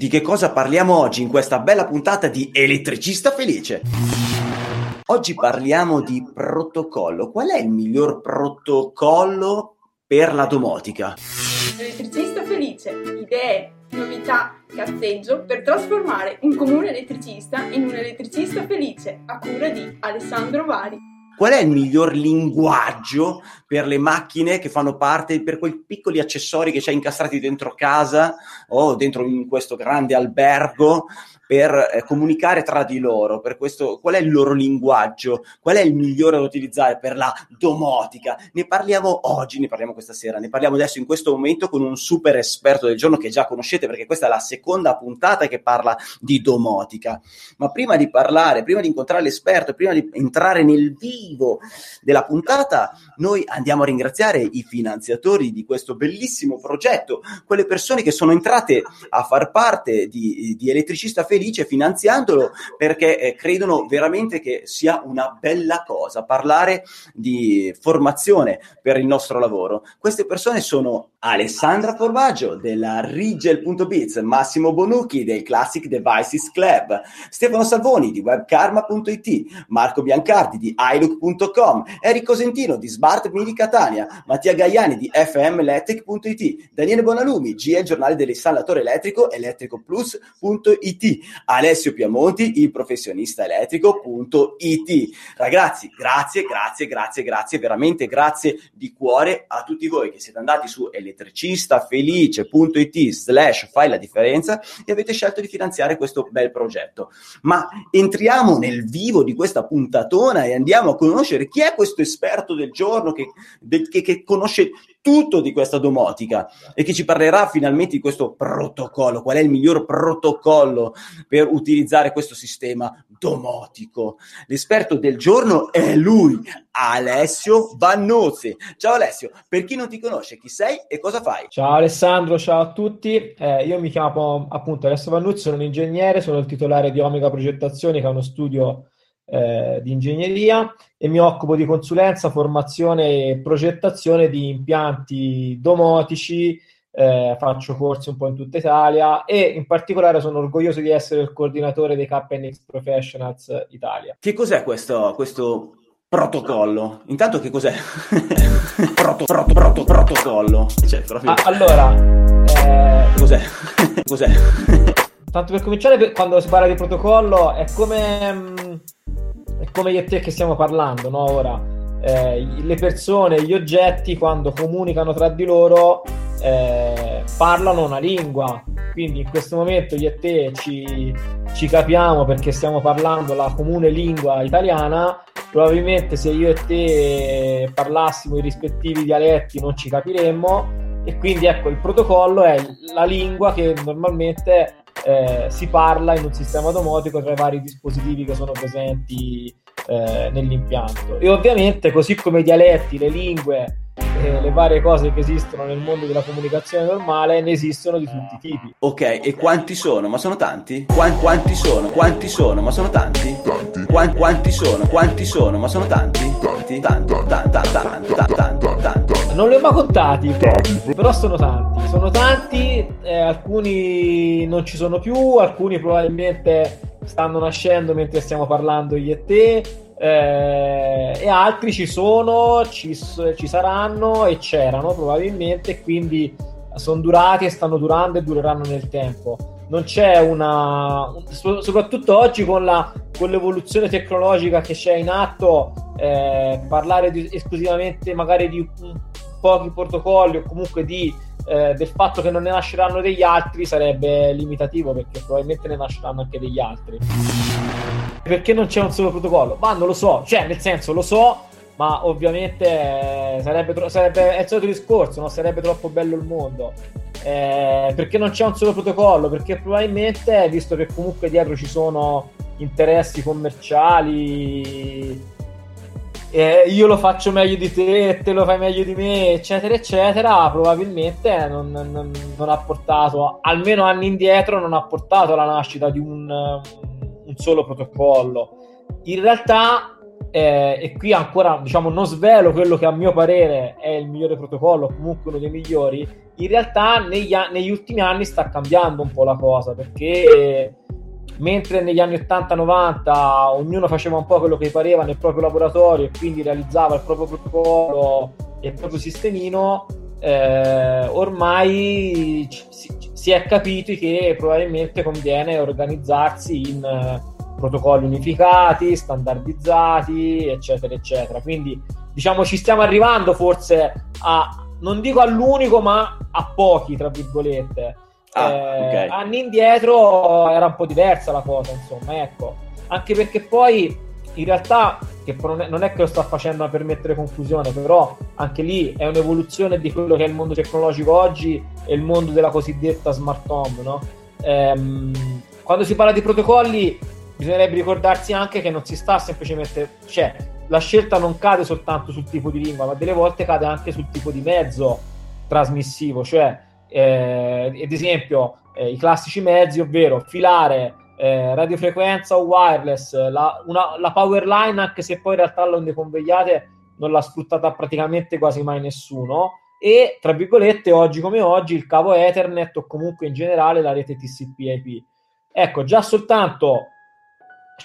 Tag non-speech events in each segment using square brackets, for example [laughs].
Di che cosa parliamo oggi in questa bella puntata di Elettricista Felice? Oggi parliamo di protocollo. Qual è il miglior protocollo per la domotica? Elettricista Felice, idee, novità, cazzeggio per trasformare un comune elettricista in un elettricista felice a cura di Alessandro Vari. Qual è il miglior linguaggio per le macchine che fanno parte, per quei piccoli accessori che c'hai incastrati dentro casa o dentro in questo grande albergo per eh, comunicare tra di loro, per questo, qual è il loro linguaggio, qual è il migliore da utilizzare per la domotica. Ne parliamo oggi, ne parliamo questa sera, ne parliamo adesso in questo momento con un super esperto del giorno che già conoscete perché questa è la seconda puntata che parla di domotica. Ma prima di parlare, prima di incontrare l'esperto, prima di entrare nel vivo della puntata, noi andiamo a ringraziare i finanziatori di questo bellissimo progetto, quelle persone che sono entrate a far parte di, di Elettricista Felice felice finanziandolo perché eh, credono veramente che sia una bella cosa parlare di formazione per il nostro lavoro. Queste persone sono Alessandra Formaggio della Rigel.biz, Massimo Bonucchi del Classic Devices Club, Stefano Salvoni di webkarma.it, Marco Biancardi di iLook.com, Enrico Sentino di Smart Mini Catania, Mattia Gaiani di fmelectric.it, Daniele Bonalumi, GL Giornale dell'installatore elettrico, elettricoplus.it, Alessio Piamonti, il professionista elettrico.it. Ragazzi, grazie, grazie, grazie, grazie, veramente grazie di cuore a tutti voi che siete andati su elettricistafelice.it slash fai la differenza e avete scelto di finanziare questo bel progetto. Ma entriamo nel vivo di questa puntatona e andiamo a conoscere chi è questo esperto del giorno che, che, che conosce tutto di questa domotica e che ci parlerà finalmente di questo protocollo, qual è il miglior protocollo per utilizzare questo sistema domotico. L'esperto del giorno è lui, Alessio Vannozzi. Ciao Alessio, per chi non ti conosce, chi sei e cosa fai? Ciao Alessandro, ciao a tutti. Eh, io mi chiamo appunto Alessio Vannuzzi, sono un ingegnere, sono il titolare di Omega Progettazioni, che è uno studio eh, di ingegneria e mi occupo di consulenza, formazione e progettazione di impianti domotici. Eh, faccio corsi un po' in tutta Italia e in particolare sono orgoglioso di essere il coordinatore dei KNX Professionals Italia. Che cos'è questo, questo protocollo? Intanto che cos'è? [laughs] proto, proto, proto, protocollo. Cioè, proprio... ah, allora, eh... cos'è? [laughs] cos'è? Tanto per cominciare, quando si parla di protocollo è come... Mh mm, è come io e te che stiamo parlando, no? Ora, eh, le persone, gli oggetti, quando comunicano tra di loro, eh, parlano una lingua. Quindi in questo momento io e te ci, ci capiamo perché stiamo parlando la comune lingua italiana. Probabilmente se io e te parlassimo i rispettivi dialetti non ci capiremmo. E quindi ecco, il protocollo è la lingua che normalmente eh, si parla in un sistema domotico tra i vari dispositivi che sono presenti eh, nell'impianto. E ovviamente, così come i dialetti, le lingue, eh, le varie cose che esistono nel mondo della comunicazione normale, ne esistono di tutti i tipi. Ok, e quanti sono? Ma sono tanti? Quanti, quanti sono? Quanti sono? Ma sono tanti? Tanti. Quanti, quanti sono? Quanti sono? Ma sono tanti? Tanti. Tanto, tanto, tanto, tanto, tanto, tanto. Non li ho mai contati, però sono tanti. Sono tanti, eh, alcuni non ci sono più, alcuni probabilmente stanno nascendo mentre stiamo parlando io e te eh, e altri ci sono, ci, ci, saranno e c'erano probabilmente, quindi sono durati e stanno durando e dureranno nel tempo. Non c'è una, soprattutto oggi con, la, con l'evoluzione tecnologica che c'è in atto, eh, parlare di, esclusivamente magari di pochi protocolli o comunque di eh, del fatto che non ne nasceranno degli altri sarebbe limitativo perché probabilmente ne nasceranno anche degli altri. Perché non c'è un solo protocollo? Ma non lo so, cioè nel senso lo so, ma ovviamente eh, sarebbe, sarebbe è il solito discorso, no? sarebbe troppo bello il mondo. Eh, perché non c'è un solo protocollo? Perché probabilmente, visto che comunque dietro ci sono interessi commerciali eh, io lo faccio meglio di te, te lo fai meglio di me, eccetera, eccetera, probabilmente non, non, non, ha portato, almeno anni indietro, non ha portato alla nascita di un solo protocollo. In realtà, eh, e qui ancora diciamo non svelo quello che a mio parere è il migliore protocollo, comunque uno dei migliori, in realtà negli, negli ultimi anni sta cambiando un po' la cosa perché mentre negli anni 80-90 ognuno faceva un po' quello che pareva nel proprio laboratorio e quindi realizzava il proprio protocollo e il proprio sistemino, eh, ormai si, si, è capito che probabilmente conviene organizzarsi in protocolli unificati, standardizzati, eccetera, eccetera. Quindi diciamo ci stiamo arrivando forse a, non dico all'unico, ma a pochi, tra virgolette Ah, eh, okay. Anni indietro era un po' diversa la cosa, insomma, ecco. Anche perché poi in realtà, che non è che lo sta facendo per mettere confusione, però anche lì è un'evoluzione di quello che è il mondo tecnologico oggi e il mondo della cosiddetta smart home, no? Ehm, quando si parla di protocolli bisognerebbe ricordarsi anche che non si sta semplicemente, cioè la scelta non cade soltanto sul tipo di lingua, ma delle volte cade anche sul tipo di mezzo trasmissivo, cioè eh, ad esempio eh, i classici mezzi, ovvero filare eh, radiofrequenza o wireless, la, una, la power line, anche se poi in realtà le onde convegliate non l'ha sfruttata praticamente quasi mai nessuno. E tra virgolette, oggi come oggi, il cavo Ethernet o comunque in generale la rete TCP/IP. Ecco, già soltanto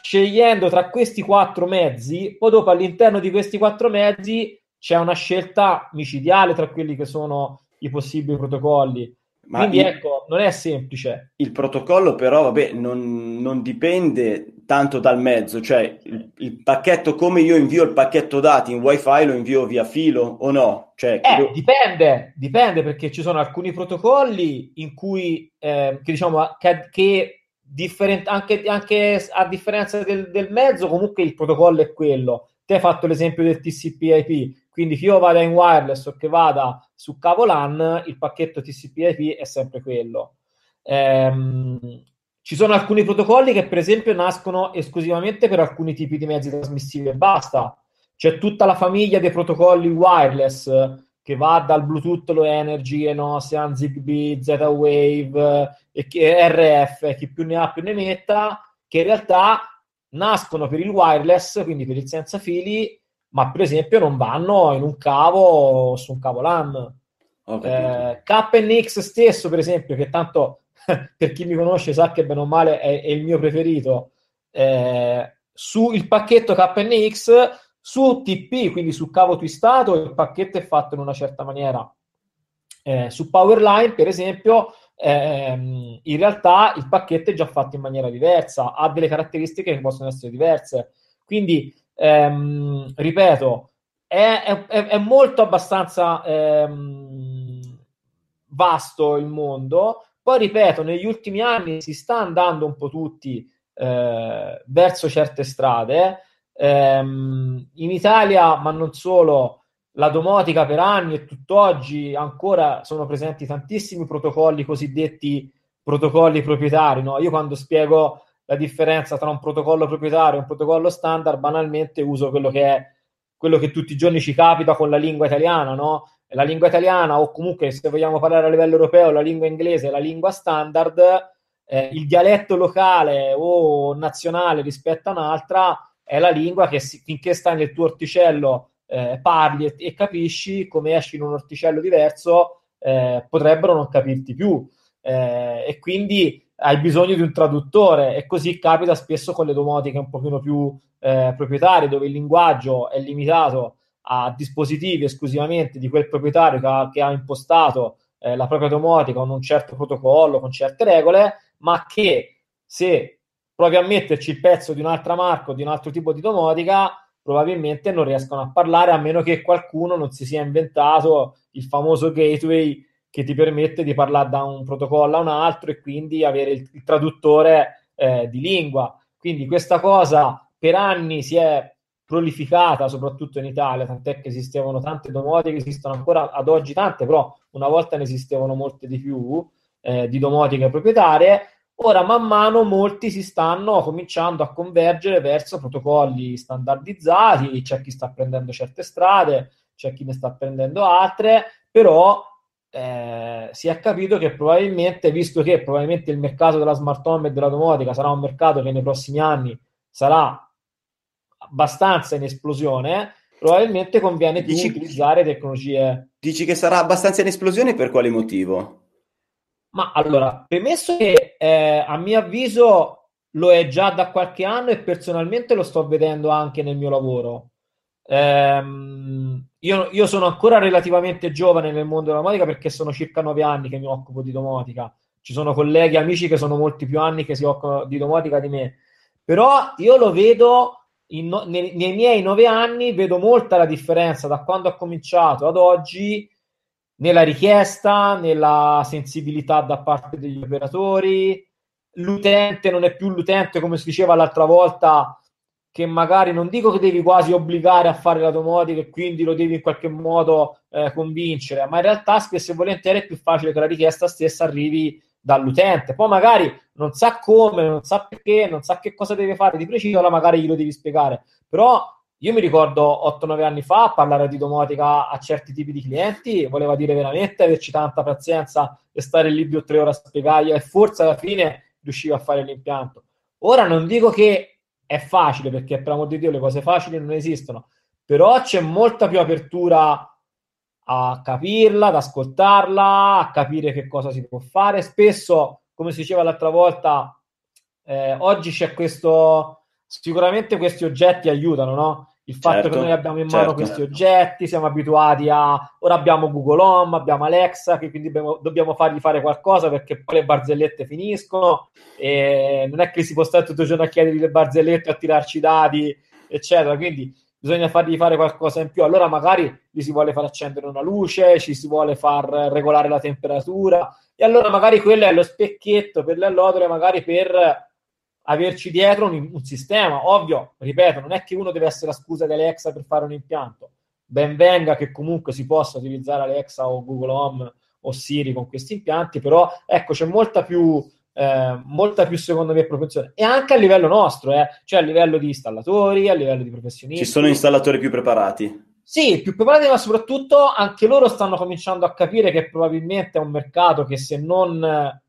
scegliendo tra questi quattro mezzi, poi dopo all'interno di questi quattro mezzi c'è una scelta micidiale tra quelli che sono i possibili protocolli. Ma Quindi il, ecco, non è semplice. Il protocollo però, vabbè, non, non dipende tanto dal mezzo, cioè il, il, pacchetto, come io invio il pacchetto dati in wifi, lo invio via filo o no? Cioè, eh, io... dipende, dipende perché ci sono alcuni protocolli in cui, eh, che diciamo, che, che differen- anche, anche, a differenza del, del mezzo, comunque il protocollo è quello. Te hai fatto l'esempio del TCP/IP, quindi che io vada in wireless o che vada su cavo LAN, il pacchetto TCP/IP è sempre quello. Ehm, ci sono alcuni protocolli che, per esempio, nascono esclusivamente per alcuni tipi di mezzi trasmissivi e basta. C'è tutta la famiglia dei protocolli wireless che va dal Bluetooth, lo Energy, Enocean, Zigbee, Z-Wave e RF, chi più ne ha più ne metta, che in realtà nascono per il wireless, quindi per il senza fili, ma per esempio non vanno in un cavo su un cavo LAN. Eh, KNX stesso, per esempio, che tanto [laughs] per chi mi conosce sa che bene o male è, è il mio preferito, eh, sul pacchetto KNX su TP, quindi su cavo twistato, il pacchetto è fatto in una certa maniera. Eh, su Powerline, per esempio, ehm, in realtà il pacchetto è già fatto in maniera diversa, ha delle caratteristiche che possono essere diverse. Quindi ehm, ripeto, è, è, è, molto abbastanza ehm, vasto il mondo. Poi, ripeto, negli ultimi anni si sta andando un po' tutti eh, verso certe strade. Ehm, in Italia, ma non solo, la domotica per anni e tutt'oggi ancora sono presenti tantissimi protocolli cosiddetti protocolli proprietari. No? Io quando spiego la differenza tra un protocollo proprietario e un protocollo standard, banalmente uso quello che è quello che tutti i giorni ci capita con la lingua italiana, no? La lingua italiana, o comunque se vogliamo parlare a livello europeo, la lingua inglese, la lingua standard, eh, il dialetto locale o nazionale rispetto a un'altra è la lingua che si, finché stai nel tuo orticello eh, parli e, e, capisci, come esci in un orticello diverso, eh, potrebbero non capirti più. Eh, e quindi hai bisogno di un traduttore e così capita spesso con le domotiche un pochino più eh, proprietarie dove il linguaggio è limitato a dispositivi esclusivamente di quel proprietario che ha, che ha impostato eh, la propria domotica con un certo protocollo, con certe regole, ma che se provi a metterci il pezzo di un'altra marca o di un altro tipo di domotica, probabilmente non riescono a parlare a meno che qualcuno non si sia inventato il famoso gateway che ti permette di parlare da un protocollo a un altro e quindi avere il, il traduttore eh, di lingua. Quindi questa cosa per anni si è prolificata, soprattutto in Italia, tant'è che esistevano tante domotiche, esistono ancora ad oggi tante, però una volta ne esistevano molte di più eh, di domotiche proprietarie. Ora, man mano, molti si stanno cominciando a convergere verso protocolli standardizzati, c'è chi sta prendendo certe strade, c'è chi ne sta prendendo altre, però eh, si è capito che probabilmente, visto che probabilmente il mercato della smart home e della domotica sarà un mercato che nei prossimi anni sarà abbastanza in esplosione, probabilmente conviene dici, più utilizzare tecnologie. Dici che sarà abbastanza in esplosione per quale motivo? Ma allora, premesso che eh, a mio avviso lo è già da qualche anno e personalmente lo sto vedendo anche nel mio lavoro. Ehm, io, io, sono ancora relativamente giovane nel mondo della domotica perché sono circa nove anni che mi occupo di domotica. Ci sono colleghi, amici che sono molti più anni che si occupano di domotica di me. Però io lo vedo in, nei, nei, miei nove anni, vedo molta la differenza da quando ho cominciato ad oggi nella richiesta, nella sensibilità da parte degli operatori. L'utente non è più l'utente, come si diceva l'altra volta, che magari non dico che devi quasi obbligare a fare la domotica e quindi lo devi in qualche modo eh, convincere, ma in realtà spesso e volentieri è più facile che la richiesta stessa arrivi dall'utente. Poi magari non sa come, non sa perché, non sa che cosa deve fare di preciso, allora magari glielo devi spiegare. Però io mi ricordo 8-9 anni fa parlare di domotica a certi tipi di clienti, voleva dire veramente averci tanta pazienza e stare lì due o tre ore a spiegargli e forse alla fine riusciva a fare l'impianto. Ora non dico che è facile perché per amor di Dio le cose facili non esistono, però c'è molta più apertura a capirla, ad ascoltarla, a capire che cosa si può fare. Spesso, come si diceva l'altra volta, eh, oggi c'è questo, sicuramente questi oggetti aiutano, no? Il fatto certo, che noi abbiamo in mano certo. questi oggetti, siamo abituati a... Ora abbiamo Google Home, abbiamo Alexa, che quindi dobbiamo, dobbiamo fargli fare qualcosa perché poi le barzellette finiscono e non è che si può stare tutto il giorno a chiedergli le barzellette, a tirarci dati, eccetera. Quindi bisogna fargli fare qualcosa in più. Allora magari gli si vuole far accendere una luce, ci si vuole far regolare la temperatura e allora magari quello è lo specchietto per le allodole, magari per averci dietro un, un, sistema. Ovvio, ripeto, non è che uno deve essere la scusa di Alexa per fare un impianto. Ben venga che comunque si possa utilizzare Alexa o Google Home o Siri con questi impianti, però ecco, c'è molta più, eh, molta più secondo me propensione. E anche a livello nostro, eh, cioè a livello di installatori, a livello di professionisti. Ci sono installatori più preparati. Sì, più preparati, ma soprattutto anche loro stanno cominciando a capire che probabilmente è un mercato che se non eh,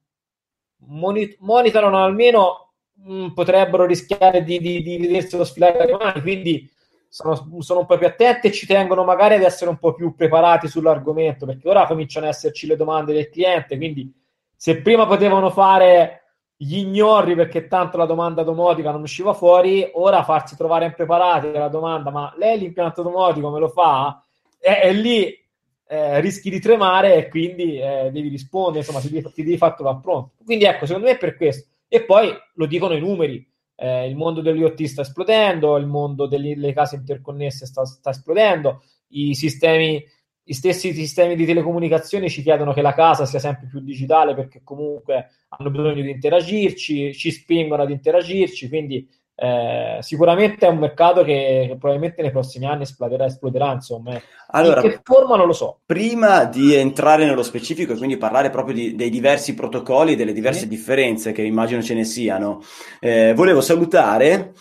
monitorano almeno mm, potrebbero rischiare di, di, di vederselo sfilare dalle mani, quindi sono, sono, un po' più attenti e ci tengono magari ad essere un po' più preparati sull'argomento, perché ora cominciano ad esserci le domande del cliente, quindi se prima potevano fare gli ignori perché tanto la domanda domotica non usciva fuori, ora farsi trovare impreparati alla domanda ma lei l'impianto domotico me lo fa? E, e lì eh, rischi di tremare e quindi eh, devi rispondere, insomma ti devi, ti devi far trovare pronto. Quindi ecco, secondo me è per questo. E poi lo dicono i numeri, eh, il mondo dell'IoT sta esplodendo, il mondo delle case interconnesse sta, sta esplodendo, i sistemi i stessi sistemi di telecomunicazione ci chiedono che la casa sia sempre più digitale perché comunque hanno bisogno di interagirci, ci spingono ad interagirci, quindi eh, sicuramente è un mercato che, che, probabilmente nei prossimi anni esploderà, esploderà insomma. Allora, In che forma non lo so. Prima di entrare nello specifico e quindi parlare proprio di, dei diversi protocolli, delle diverse sì. differenze che immagino ce ne siano, eh, volevo salutare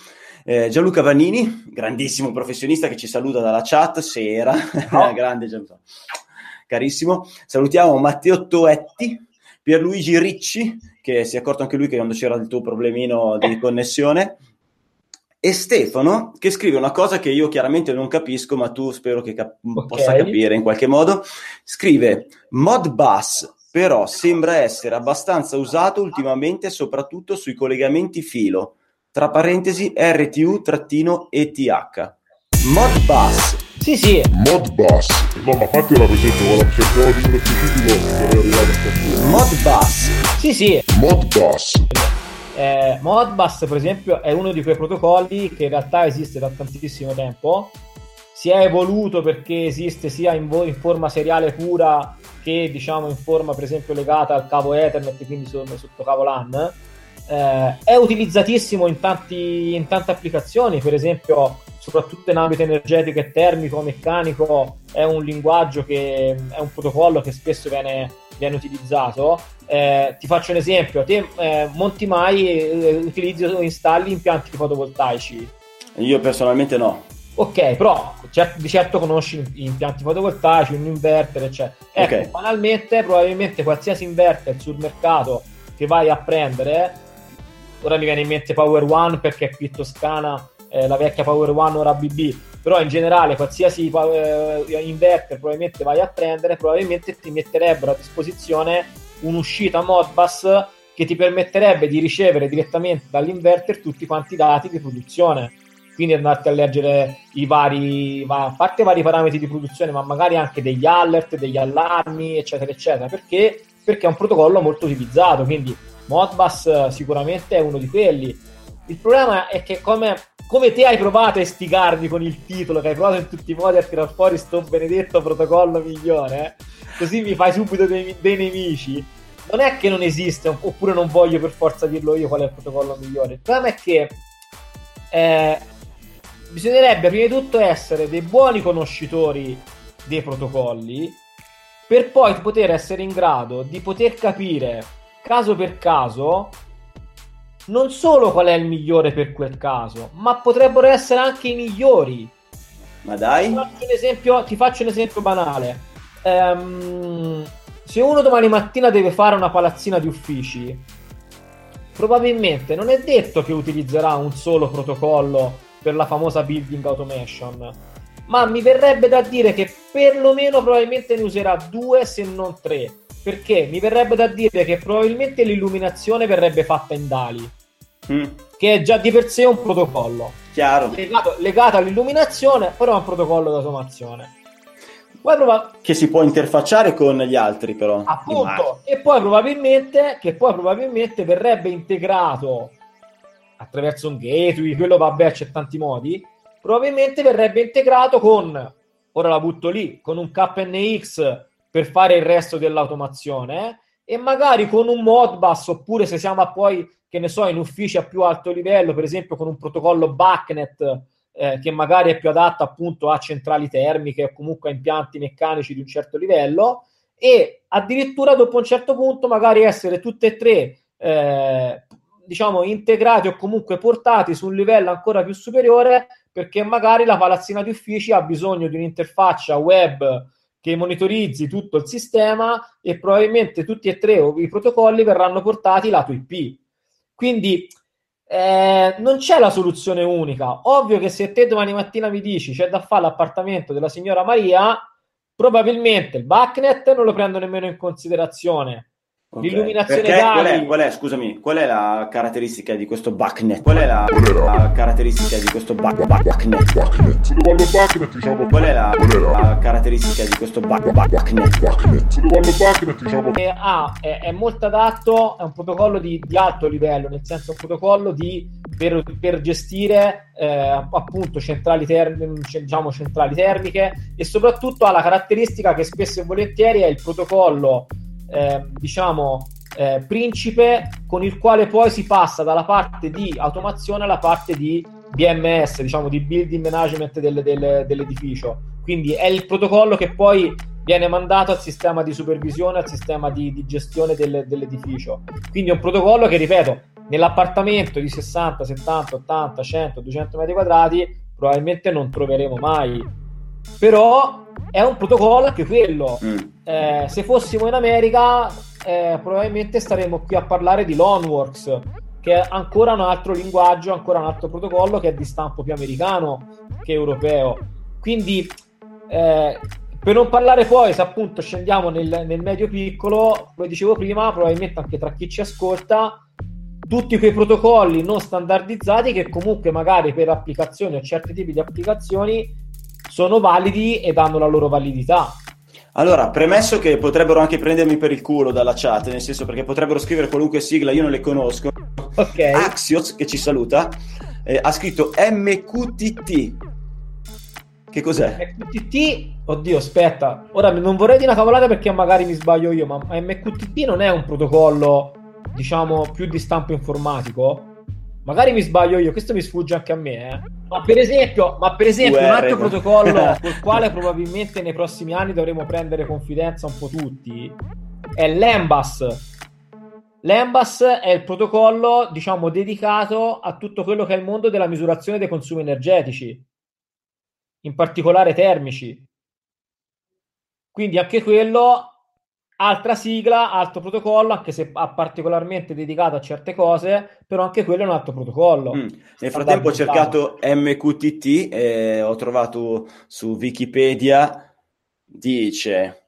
eh, Gianluca Vanini, grandissimo professionista che ci saluta dalla chat, sera, oh. [laughs] grande Gianluca, carissimo. Salutiamo Matteo Toetti, Pierluigi Ricci, che si è accorto anche lui che quando c'era il tuo problemino di connessione, e Stefano che scrive una cosa che io chiaramente non capisco, ma tu spero che cap- okay. possa capire in qualche modo. Scrive Modbus, però sembra essere abbastanza usato ultimamente, soprattutto sui collegamenti filo, tra parentesi RTU-ETH. Modbus. Sì, sì. Modbus. No, ma fatti la presente, guarda, cercherò di uno specifico per arrivare a Modbus. Sì, sì. Modbus eh, Modbus, per esempio, è uno di quei protocolli che in realtà esiste da tantissimo tempo. Si è evoluto perché esiste sia in, vo- in forma seriale pura che diciamo in forma, per esempio, legata al cavo Ethernet, quindi sotto, sotto cavo LAN. Eh, è utilizzatissimo in, tanti, in tante applicazioni, per esempio, soprattutto in ambito energetico e termico, meccanico, è un linguaggio che è un protocollo che spesso viene, viene utilizzato eh, ti faccio un esempio, te eh, monti mai, eh, utilizzi o installi impianti fotovoltaici? Io personalmente no. Ok, però cert- di certo conosci gli impianti fotovoltaici, un inverter, eccetera. Ecco, okay. banalmente, probabilmente qualsiasi inverter sul mercato che vai a prendere, ora mi viene in mente Power One perché qui Toscana, eh, la vecchia Power One ora BB, però in generale qualsiasi eh, inverter probabilmente vai a prendere, probabilmente ti metterebbero a disposizione un'uscita Modbus che ti permetterebbe di ricevere direttamente dall'inverter tutti quanti i dati di produzione. Quindi andarti a leggere i vari, a parte vari parametri di produzione, ma magari anche degli alert, degli allarmi, eccetera, eccetera. Perché? Perché è un protocollo molto utilizzato. Quindi Modbus sicuramente è uno di quelli. Il problema è che come come te hai provato a istigarmi con il titolo, che hai provato in tutti i modi a tirar fuori sto benedetto protocollo migliore, eh? così mi fai subito dei, dei, nemici. Non è che non esiste, oppure non voglio per forza dirlo io qual è il protocollo migliore. Il problema è che eh, bisognerebbe prima di tutto essere dei buoni conoscitori dei protocolli per poi poter essere in grado di poter capire caso per caso non solo qual è il migliore per quel caso, ma potrebbero essere anche i migliori. Ma dai. Ti faccio un esempio, ti faccio un esempio banale. Um, se uno domani mattina deve fare una palazzina di uffici, probabilmente non è detto che utilizzerà un solo protocollo per la famosa building automation, ma mi verrebbe da dire che perlomeno probabilmente ne userà due se non tre perché mi verrebbe da dire che probabilmente l'illuminazione verrebbe fatta in DALI, mm. che è già di per sé un protocollo. Chiaro. Legato, legato all'illuminazione, però è un protocollo d'automazione. Prova... Che si può interfacciare con gli altri, però. Appunto, e poi probabilmente, che poi probabilmente verrebbe integrato attraverso un gateway, quello vabbè, c'è tanti modi, probabilmente verrebbe integrato con, ora la butto lì, con un KNX per fare il resto dell'automazione e magari con un Modbus oppure se siamo poi, che ne so, in uffici a più alto livello, per esempio con un protocollo BACnet eh, che magari è più adatto appunto a centrali termiche o comunque a impianti meccanici di un certo livello e addirittura dopo un certo punto magari essere tutte e tre eh, diciamo integrati o comunque portati su un livello ancora più superiore perché magari la palazzina di uffici ha bisogno di un'interfaccia web che monitorizzi tutto il sistema e probabilmente tutti e tre i protocolli verranno portati lato IP. Quindi eh, non c'è la soluzione unica. Ovvio che se te domani mattina mi dici c'è da fare l'appartamento della signora Maria, probabilmente il backnet non lo prendo nemmeno in considerazione. Okay. L'illuminazione Perché, qual è, qual è, scusami, qual è la caratteristica di questo backnet? Qual è la, la caratteristica di questo back, backnet? Se riguarda backnet, diciamo Qual è la, la caratteristica di questo? Se riguarda backnet, diciamo che ah, è, è, molto adatto, è un protocollo di, di, alto livello, nel senso un protocollo di, per, per gestire eh, appunto centrali, term- diciamo, centrali termiche e soprattutto ha la caratteristica che spesso e volentieri è il protocollo eh, diciamo, eh, principe con il quale poi si passa dalla parte di automazione alla parte di BMS, diciamo di building management del, del, dell'edificio. Quindi è il protocollo che poi viene mandato al sistema di supervisione, al sistema di, di gestione del, dell'edificio. Quindi è un protocollo che, ripeto, nell'appartamento di 60, 70, 80, 100, 200 metri quadrati probabilmente non troveremo mai. Però è un protocollo anche quello. Mm. Eh, se fossimo in America, eh, probabilmente staremmo qui a parlare di Loanworks, che è ancora un altro linguaggio, ancora un altro protocollo che è di stampo più americano che europeo. Quindi, eh, per non parlare poi, se appunto scendiamo nel, nel medio piccolo, come dicevo prima, probabilmente anche tra chi ci ascolta, tutti quei protocolli non standardizzati che comunque magari per applicazioni o certi tipi di applicazioni sono validi ed hanno la loro validità. Allora, premesso che potrebbero anche prendermi per il culo dalla chat, nel senso perché potrebbero scrivere qualunque sigla, io non le conosco. Ok. Axios, che ci saluta, eh, ha scritto MQTT. Che cos'è? MQTT, oddio, aspetta, ora non vorrei dire una cavolata perché magari mi sbaglio io, ma MQTT non è un protocollo, diciamo, più di stampo informatico? Magari mi sbaglio io, questo mi sfugge anche a me, eh. Ma per esempio, ma per esempio un altro protocollo [laughs] col quale probabilmente nei prossimi anni dovremo prendere confidenza un po' tutti è l'Embas. L'Embas è il protocollo, diciamo, dedicato a tutto quello che è il mondo della misurazione dei consumi energetici, in particolare termici. Quindi anche quello altra sigla, altro protocollo, anche se particolarmente dedicato a certe cose, però anche quello è un altro protocollo. Mm. Nel frattempo ho cercato MQTT e ho trovato su Wikipedia, dice,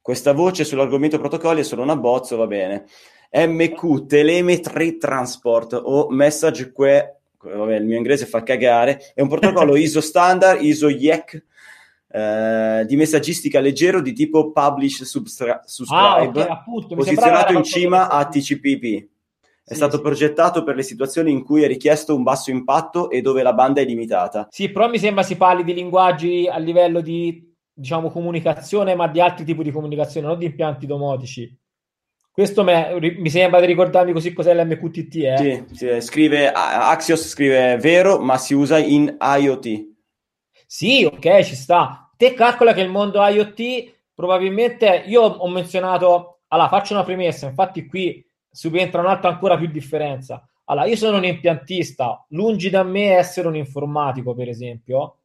questa voce sull'argomento protocolli è solo una bozzo, va bene. MQ Telemetry Transport o Message Que, vabbè, il mio inglese fa cagare, è un protocollo [laughs] ISO standard, ISO YEC eh, di messaggistica leggero di tipo publish substra- subscribe, ah, okay, appunto, posizionato in cima a TCP/IP. È sì, stato sì. progettato per le situazioni in cui è richiesto un basso impatto e dove la banda è limitata. Sì, però mi sembra si parli di linguaggi a livello di diciamo comunicazione, ma di altri tipi di comunicazione, non di impianti domotici. Questo me, mi sembra di ricordarmi così cos'è l'MQTT. Eh? Sì, sì, scrive Axios scrive vero, ma si usa in IoT. Sì, ok, ci sta. Te calcola che il mondo IoT probabilmente io ho menzionato, allora faccio una premessa, infatti qui subentra un'altra ancora più differenza. Allora, io sono un impiantista, lungi da me essere un informatico, per esempio,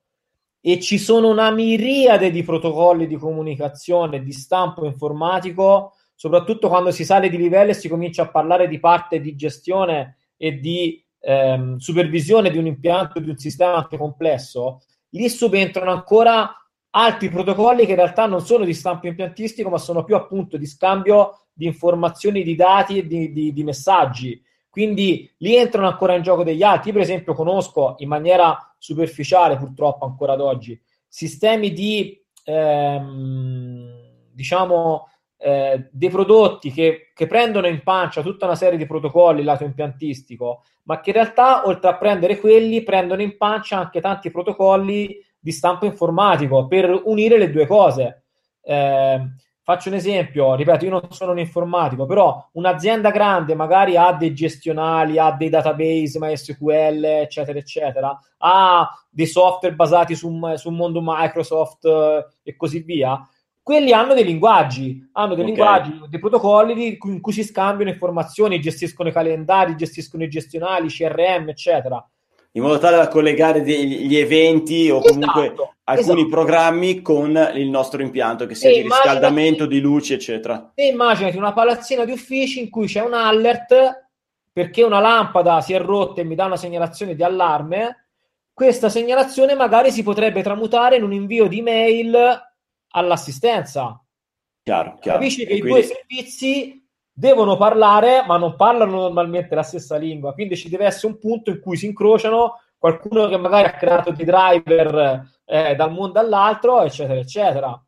e ci sono una miriade di protocolli di comunicazione di stampo informatico, soprattutto quando si sale di livello e si comincia a parlare di parte di gestione e di ehm, supervisione di un impianto, di un sistema anche complesso, lì subentrano ancora altri protocolli che in realtà non sono di stampo impiantistico, ma sono più appunto di scambio di informazioni, di dati e di, di, di messaggi. Quindi lì entrano ancora in gioco degli altri. Io, per esempio, conosco in maniera superficiale, purtroppo ancora ad oggi, sistemi di ehm, diciamo eh, dei prodotti che, che, prendono in pancia tutta una serie di protocolli lato impiantistico, ma che in realtà, oltre a prendere quelli, prendono in pancia anche tanti protocolli di stampo informatico per unire le due cose. Eh, faccio un esempio, ripeto, io non sono un informatico, però un'azienda grande magari ha dei gestionali, ha dei database MySQL, eccetera, eccetera, ha dei software basati su, sul mondo Microsoft eh, e così via quelli hanno dei linguaggi, hanno dei okay. linguaggi, dei protocolli in cui si scambiano informazioni, gestiscono i calendari, gestiscono i gestionali, CRM, eccetera. In modo tale da collegare gli eventi o comunque esatto, alcuni esatto. programmi con il nostro impianto, che sia e di riscaldamento, di luci, eccetera. E immaginati una palazzina di uffici in cui c'è un alert perché una lampada si è rotta e mi dà una segnalazione di allarme. Questa segnalazione magari si potrebbe tramutare in un invio di mail all'assistenza. Chiaro, chiaro. Capisci che e i quindi... due servizi devono parlare, ma non parlano normalmente la stessa lingua, quindi ci deve essere un punto in cui si incrociano qualcuno che magari ha creato dei driver eh, dal mondo all'altro, eccetera, eccetera.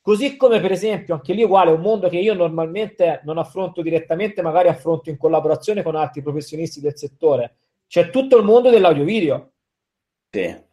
Così come per esempio, anche lì uguale, un mondo che io normalmente non affronto direttamente, magari affronto in collaborazione con altri professionisti del settore. C'è tutto il mondo dell'audio video. Sì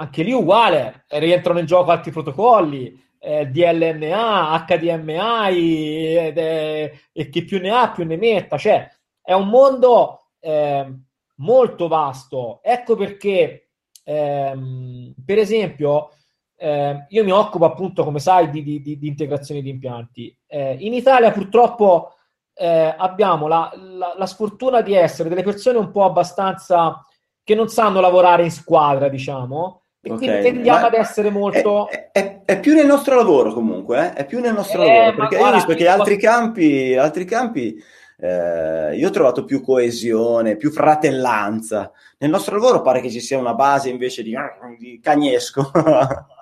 anche lì uguale, rientrano in gioco altri protocolli, eh, DLNA, HDMI ed, eh, e chi più ne ha più ne metta, cioè è un mondo eh, molto vasto. Ecco perché, ehm, per esempio, eh, io mi occupo appunto, come sai, di, di, di integrazione di impianti. Eh, in Italia purtroppo eh, abbiamo la, la, la sfortuna di essere delle persone un po' abbastanza che non sanno lavorare in squadra, diciamo, e okay. quindi tendiamo ad essere molto. È, è, è, più nel nostro lavoro, comunque, eh? è più nel nostro eh, lavoro. Perché guarda, io ho visto che altri posso... campi, altri campi eh, io ho trovato più coesione, più fratellanza. Nel nostro lavoro pare che ci sia una base invece di, di cagnesco.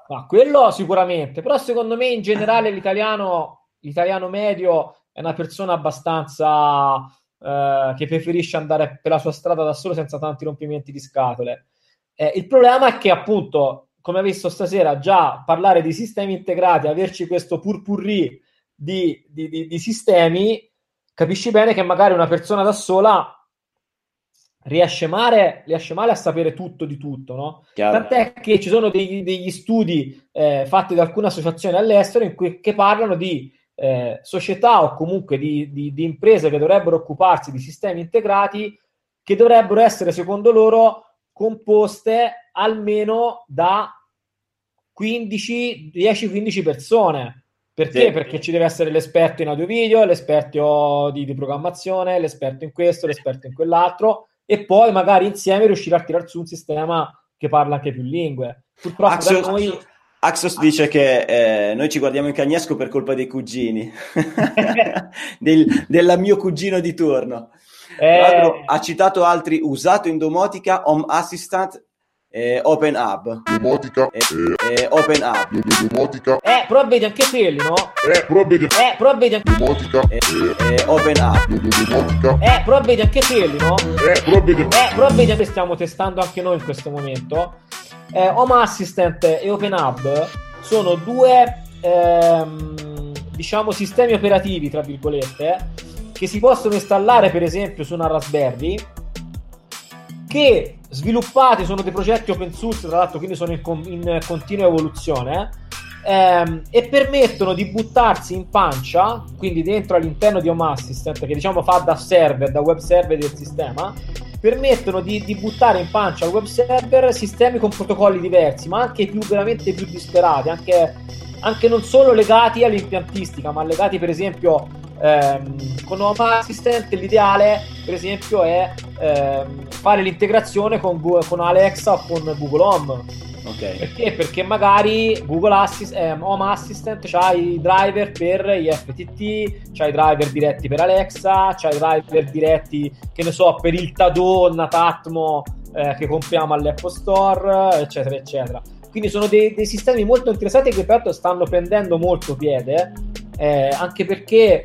Ma quello sicuramente, però secondo me in generale l'italiano, l'italiano medio è una persona abbastanza eh, che preferisce andare per la sua strada da solo senza tanti rompimenti di scatole. Eh, il problema è che appunto, come hai visto stasera, già parlare di sistemi integrati, averci questo purpurri di, di, di, di sistemi, capisci bene che magari una persona da sola riesce male, riesce male a sapere tutto di tutto, no? Tant'è che ci sono degli, degli studi eh, fatti da alcune associazioni all'estero in cui, che parlano di eh, società o comunque di, di, di, imprese che dovrebbero occuparsi di sistemi integrati che dovrebbero essere, secondo loro, composte almeno da 15, 10-15 persone. Perché? Sì. Perché ci deve essere l'esperto in audio video, l'esperto di, di, programmazione, l'esperto in questo, l'esperto in quell'altro, e poi magari insieme riuscire a tirare su un sistema che parla anche più lingue. Purtroppo Axios, noi... Axos dice che eh, noi ci guardiamo in cagnesco per colpa dei cugini, [laughs] [laughs] del, del mio cugino di turno. Eh... ha citato altri usato in domotica, Home Assistant, eh, Open Hub. Domotica. Eh, eh, open Hub. Domotica. Eh, però vedi anche quelli, no? Eh, però vedi. Eh, però vedi anche... Domotica. Eh, eh, open Hub. Domotica. Eh, però vedi anche quelli, no? Eh, però vedi. Eh, però vedi che stiamo testando anche noi in questo momento. Eh, Home Assistant e Open Hub sono due, ehm, diciamo, sistemi operativi, tra virgolette, che si possono installare per esempio su una Raspberry che sviluppati sono dei progetti open source tra l'altro quindi sono in, in continua evoluzione ehm, e permettono di buttarsi in pancia quindi dentro all'interno di Home Assistant che diciamo fa da server da web server del sistema permettono di, di, buttare in pancia al web server sistemi con protocolli diversi, ma anche più veramente più disperati, anche, anche non solo legati all'impiantistica, ma legati per esempio ehm, con Home Assistant. L'ideale, per esempio, è ehm, fare l'integrazione con, con Alexa o con Google Home Okay. Perché? Perché magari Google Assist, eh, Home Assistant ha i driver per gli FTT, c'ha i driver diretti per Alexa, c'ha i driver diretti, che ne so, per il Tadon, Tatmo eh, che compriamo all'Apple Store, eccetera, eccetera. Quindi sono dei, dei sistemi molto interessanti che peraltro stanno prendendo molto piede, eh, anche perché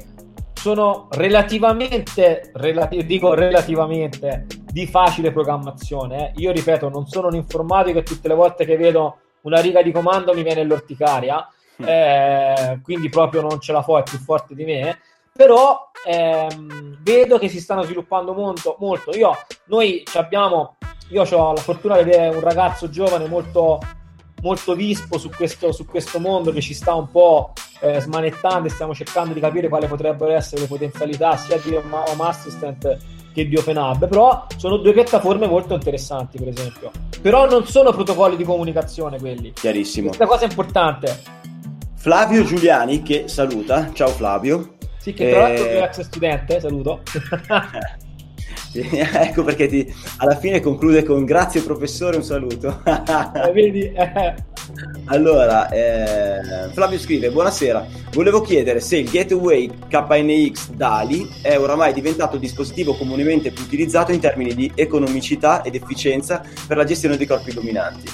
sono relativamente, relati- dico relativamente, di facile programmazione. Eh. Io ripeto, non sono un informatico e tutte le volte che vedo una riga di comando mi viene l'orticaria, mm. eh, quindi proprio non ce la fo, è più forte di me. Però ehm, vedo che si stanno sviluppando molto. molto. Io, noi abbiamo, io ho la fortuna di avere un ragazzo giovane molto molto vispo su questo, su questo mondo che ci sta un po' eh, smanettando e stiamo cercando di capire quali potrebbero essere le potenzialità sia di Home Assistant che di Open Hub, però sono due piattaforme molto interessanti per esempio. Però non sono protocolli di comunicazione quelli. Chiarissimo. Questa cosa è importante. Flavio Giuliani che saluta, ciao Flavio. Sì, che tra l'altro è ex studente, saluto. [laughs] [laughs] ecco perché ti, alla fine conclude con grazie professore, un saluto. eh, vedi? Eh. [laughs] Allora, eh, Flavio scrive, buonasera, volevo chiedere se il Gateway KNX DALI è oramai diventato il dispositivo comunemente più utilizzato in termini di economicità ed efficienza per la gestione dei corpi illuminanti.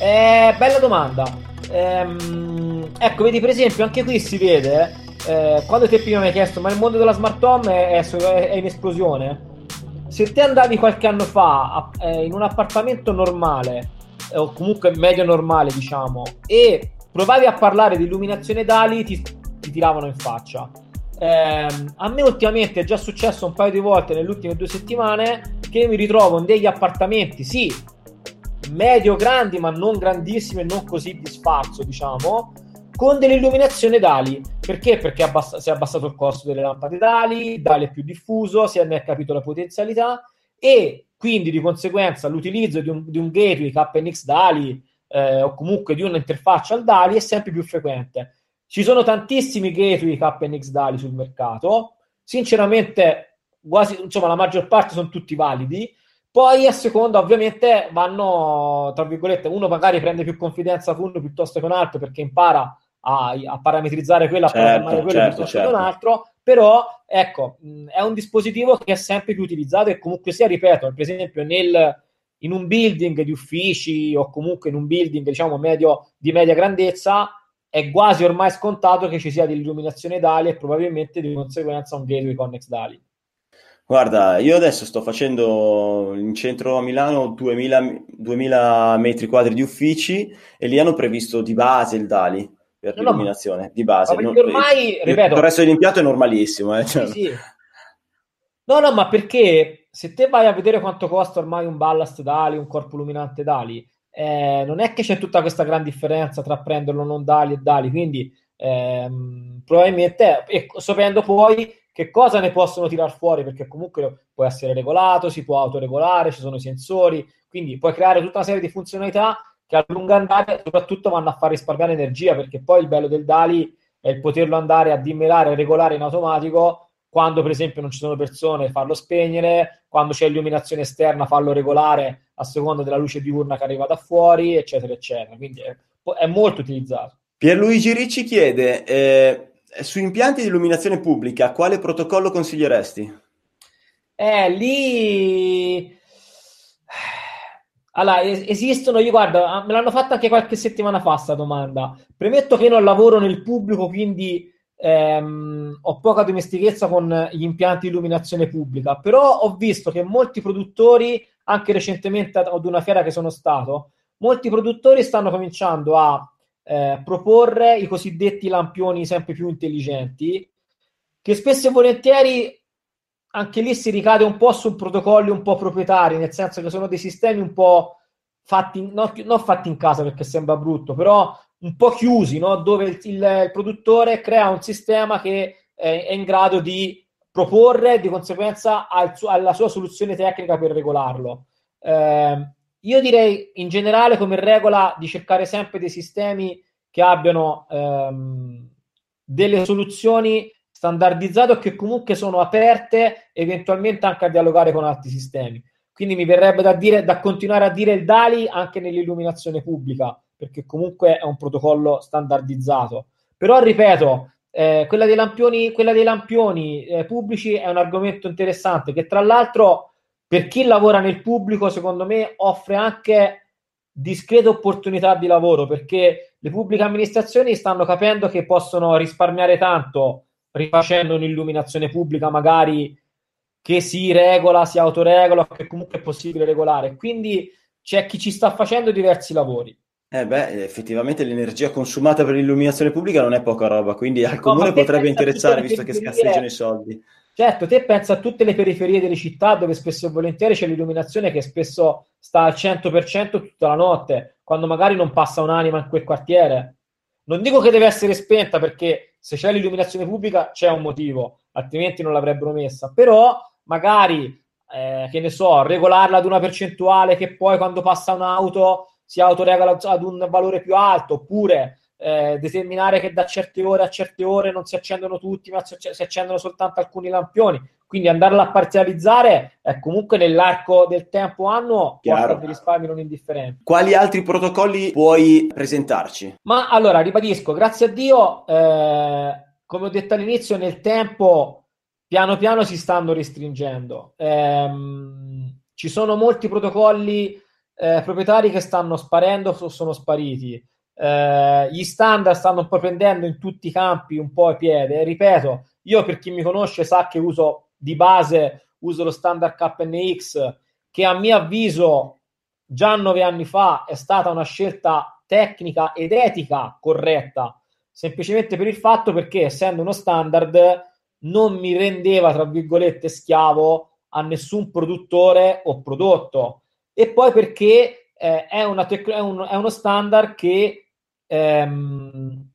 Eh, bella domanda. Ehm, ecco, vedi per esempio, anche qui si vede, eh, quando te prima mi hai chiesto, ma il mondo della smart home è, è, è in esplosione? Se te andavi qualche anno fa eh, in un appartamento normale, eh, o comunque medio normale, diciamo, e provavi a parlare di illuminazione d'ali, ti, ti tiravano in faccia. Eh, a me ultimamente è già successo un paio di volte nelle ultime due settimane che mi ritrovo in degli appartamenti, sì, medio grandi, ma non grandissimi e non così di sfarzo, diciamo, con dell'illuminazione DALI. Perché? Perché abbass- si è abbassato il costo delle lampade DALI, DALI è più diffuso, si è ne capito la potenzialità e quindi di conseguenza l'utilizzo di un, di un gateway KNX DALI eh, o comunque di un'interfaccia al DALI è sempre più frequente. Ci sono tantissimi gateway KNX DALI sul mercato, sinceramente quasi, insomma, la maggior parte sono tutti validi, poi a seconda, ovviamente, vanno, tra virgolette, uno magari prende più confidenza con uno piuttosto che un altro perché impara a, a parametrizzare quello, certo, a programmare quello certo, piuttosto certo. che un altro, però ecco, mh, è un dispositivo che è sempre più utilizzato e comunque sia, ripeto, per esempio nel, in un building di uffici o comunque in un building diciamo medio, di media grandezza è quasi ormai scontato che ci sia dell'illuminazione DALI e probabilmente di conseguenza un gateway Connex DALI. Guarda, io adesso sto facendo in centro a Milano 2000, 2000 metri quadri di uffici e lì hanno previsto di base il DALI per no, l'illuminazione no, di base. Non, ormai, ripeto, il resto dell'impianto è normalissimo. Eh, cioè. sì, sì. No, no, ma perché se te vai a vedere quanto costa ormai un ballast DALI, un corpo illuminante DALI, eh, non è che c'è tutta questa gran differenza tra prenderlo non DALI e DALI, quindi ehm, probabilmente, e sapendo poi che cosa ne possono tirar fuori, perché comunque può essere regolato, si può autoregolare, ci sono i sensori, quindi puoi creare tutta una serie di funzionalità che a lungo andare soprattutto vanno a far risparmiare energia, perché poi il bello del DALI è il poterlo andare a dimmelare e regolare in automatico quando per esempio non ci sono persone farlo spegnere, quando c'è illuminazione esterna farlo regolare a seconda della luce diurna che arriva da fuori, eccetera, eccetera. Quindi è è molto utilizzato. Pierluigi Ricci chiede, eh, su impianti di illuminazione pubblica, quale protocollo consiglieresti? Eh, lì... Allora, esistono, io guarda, me l'hanno fatta anche qualche settimana fa sta domanda. Premetto che non lavoro nel pubblico, quindi ehm, ho poca dimestichezza con gli impianti di illuminazione pubblica, però ho visto che molti produttori, anche recentemente ad una fiera che sono stato, molti produttori stanno cominciando a eh, proporre i cosiddetti lampioni sempre più intelligenti, che spesso e volentieri anche lì si ricade un po' su protocolli un po' proprietari, nel senso che sono dei sistemi un po' fatti, no, non fatti in casa perché sembra brutto, però un po' chiusi, no? dove il, il, il, produttore crea un sistema che è, è in grado di proporre di conseguenza al, alla sua soluzione tecnica per regolarlo. Eh, io direi in generale come regola di cercare sempre dei sistemi che abbiano ehm, delle soluzioni standardizzate o che comunque sono aperte eventualmente anche a dialogare con altri sistemi. Quindi mi verrebbe da, dire, da continuare a dire il DALI anche nell'illuminazione pubblica, perché comunque è un protocollo standardizzato. Però ripeto, eh, quella dei lampioni, quella dei lampioni eh, pubblici è un argomento interessante che tra l'altro per chi lavora nel pubblico, secondo me, offre anche discrete opportunità di lavoro perché le pubbliche amministrazioni stanno capendo che possono risparmiare tanto rifacendo un'illuminazione pubblica magari che si regola, si autoregola, che comunque è possibile regolare. Quindi c'è chi ci sta facendo diversi lavori. Eh beh, effettivamente l'energia consumata per l'illuminazione pubblica non è poca roba, quindi al no, comune potrebbe interessare visto che scarseggiano i soldi. Certo, te pensa a tutte le periferie delle città dove spesso e volentieri c'è l'illuminazione che spesso sta al 100% tutta la notte, quando magari non passa un'anima in quel quartiere. Non dico che deve essere spenta perché se c'è l'illuminazione pubblica c'è un motivo, altrimenti non l'avrebbero messa, però magari, eh, che ne so, regolarla ad una percentuale che poi quando passa un'auto si autoregola ad un valore più alto, oppure eh, determinare che da certe ore a certe ore non si accendono tutti, ma si accendono soltanto alcuni lampioni. Quindi andarla a parzializzare è comunque nell'arco del tempo annuo porta dei risparmi non indifferenti. Quali altri protocolli puoi presentarci? Ma allora, ribadisco, grazie a Dio, eh, come ho detto all'inizio, nel tempo piano piano si stanno restringendo. Eh, ci sono molti protocolli eh, proprietari che stanno sparendo o sono spariti. Eh, gli standard stanno un po' prendendo in tutti i campi un po' a piede. Ripeto, io per chi mi conosce sa che uso di base uso lo standard KNX che a mio avviso già nove anni fa è stata una scelta tecnica ed etica corretta, semplicemente per il fatto perché essendo uno standard non mi rendeva tra virgolette schiavo a nessun produttore o prodotto e poi perché eh, è, tec- è, un, è uno standard che ehm,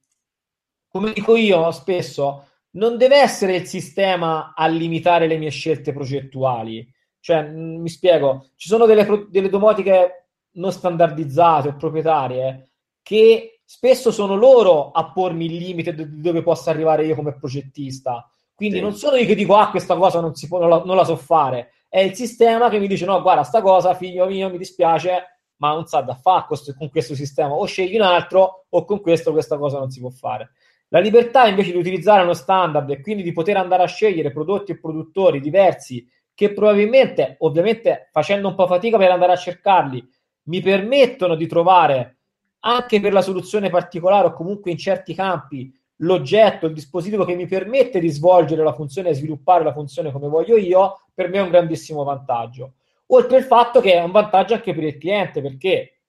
come dico io spesso, non deve essere il sistema a limitare le mie scelte progettuali. Cioè, mi spiego, ci sono delle, delle domotiche non standardizzate o proprietarie che spesso sono loro a pormi il limite di dove posso arrivare io come progettista. Quindi sì. non sono io che dico, ah, questa cosa non, si può, non, la, non la so fare. È il sistema che mi dice, no, guarda, sta cosa, figlio mio, mi dispiace, ma non sa da fare con questo sistema, o scegli un altro o con questo questa cosa non si può fare. La libertà invece di utilizzare uno standard e quindi di poter andare a scegliere prodotti e produttori diversi che probabilmente, ovviamente facendo un po' fatica per andare a cercarli, mi permettono di trovare anche per la soluzione particolare o comunque in certi campi l'oggetto, il dispositivo che mi permette di svolgere la funzione e sviluppare la funzione come voglio io, per me è un grandissimo vantaggio. Oltre al fatto che è un vantaggio anche per il cliente, perché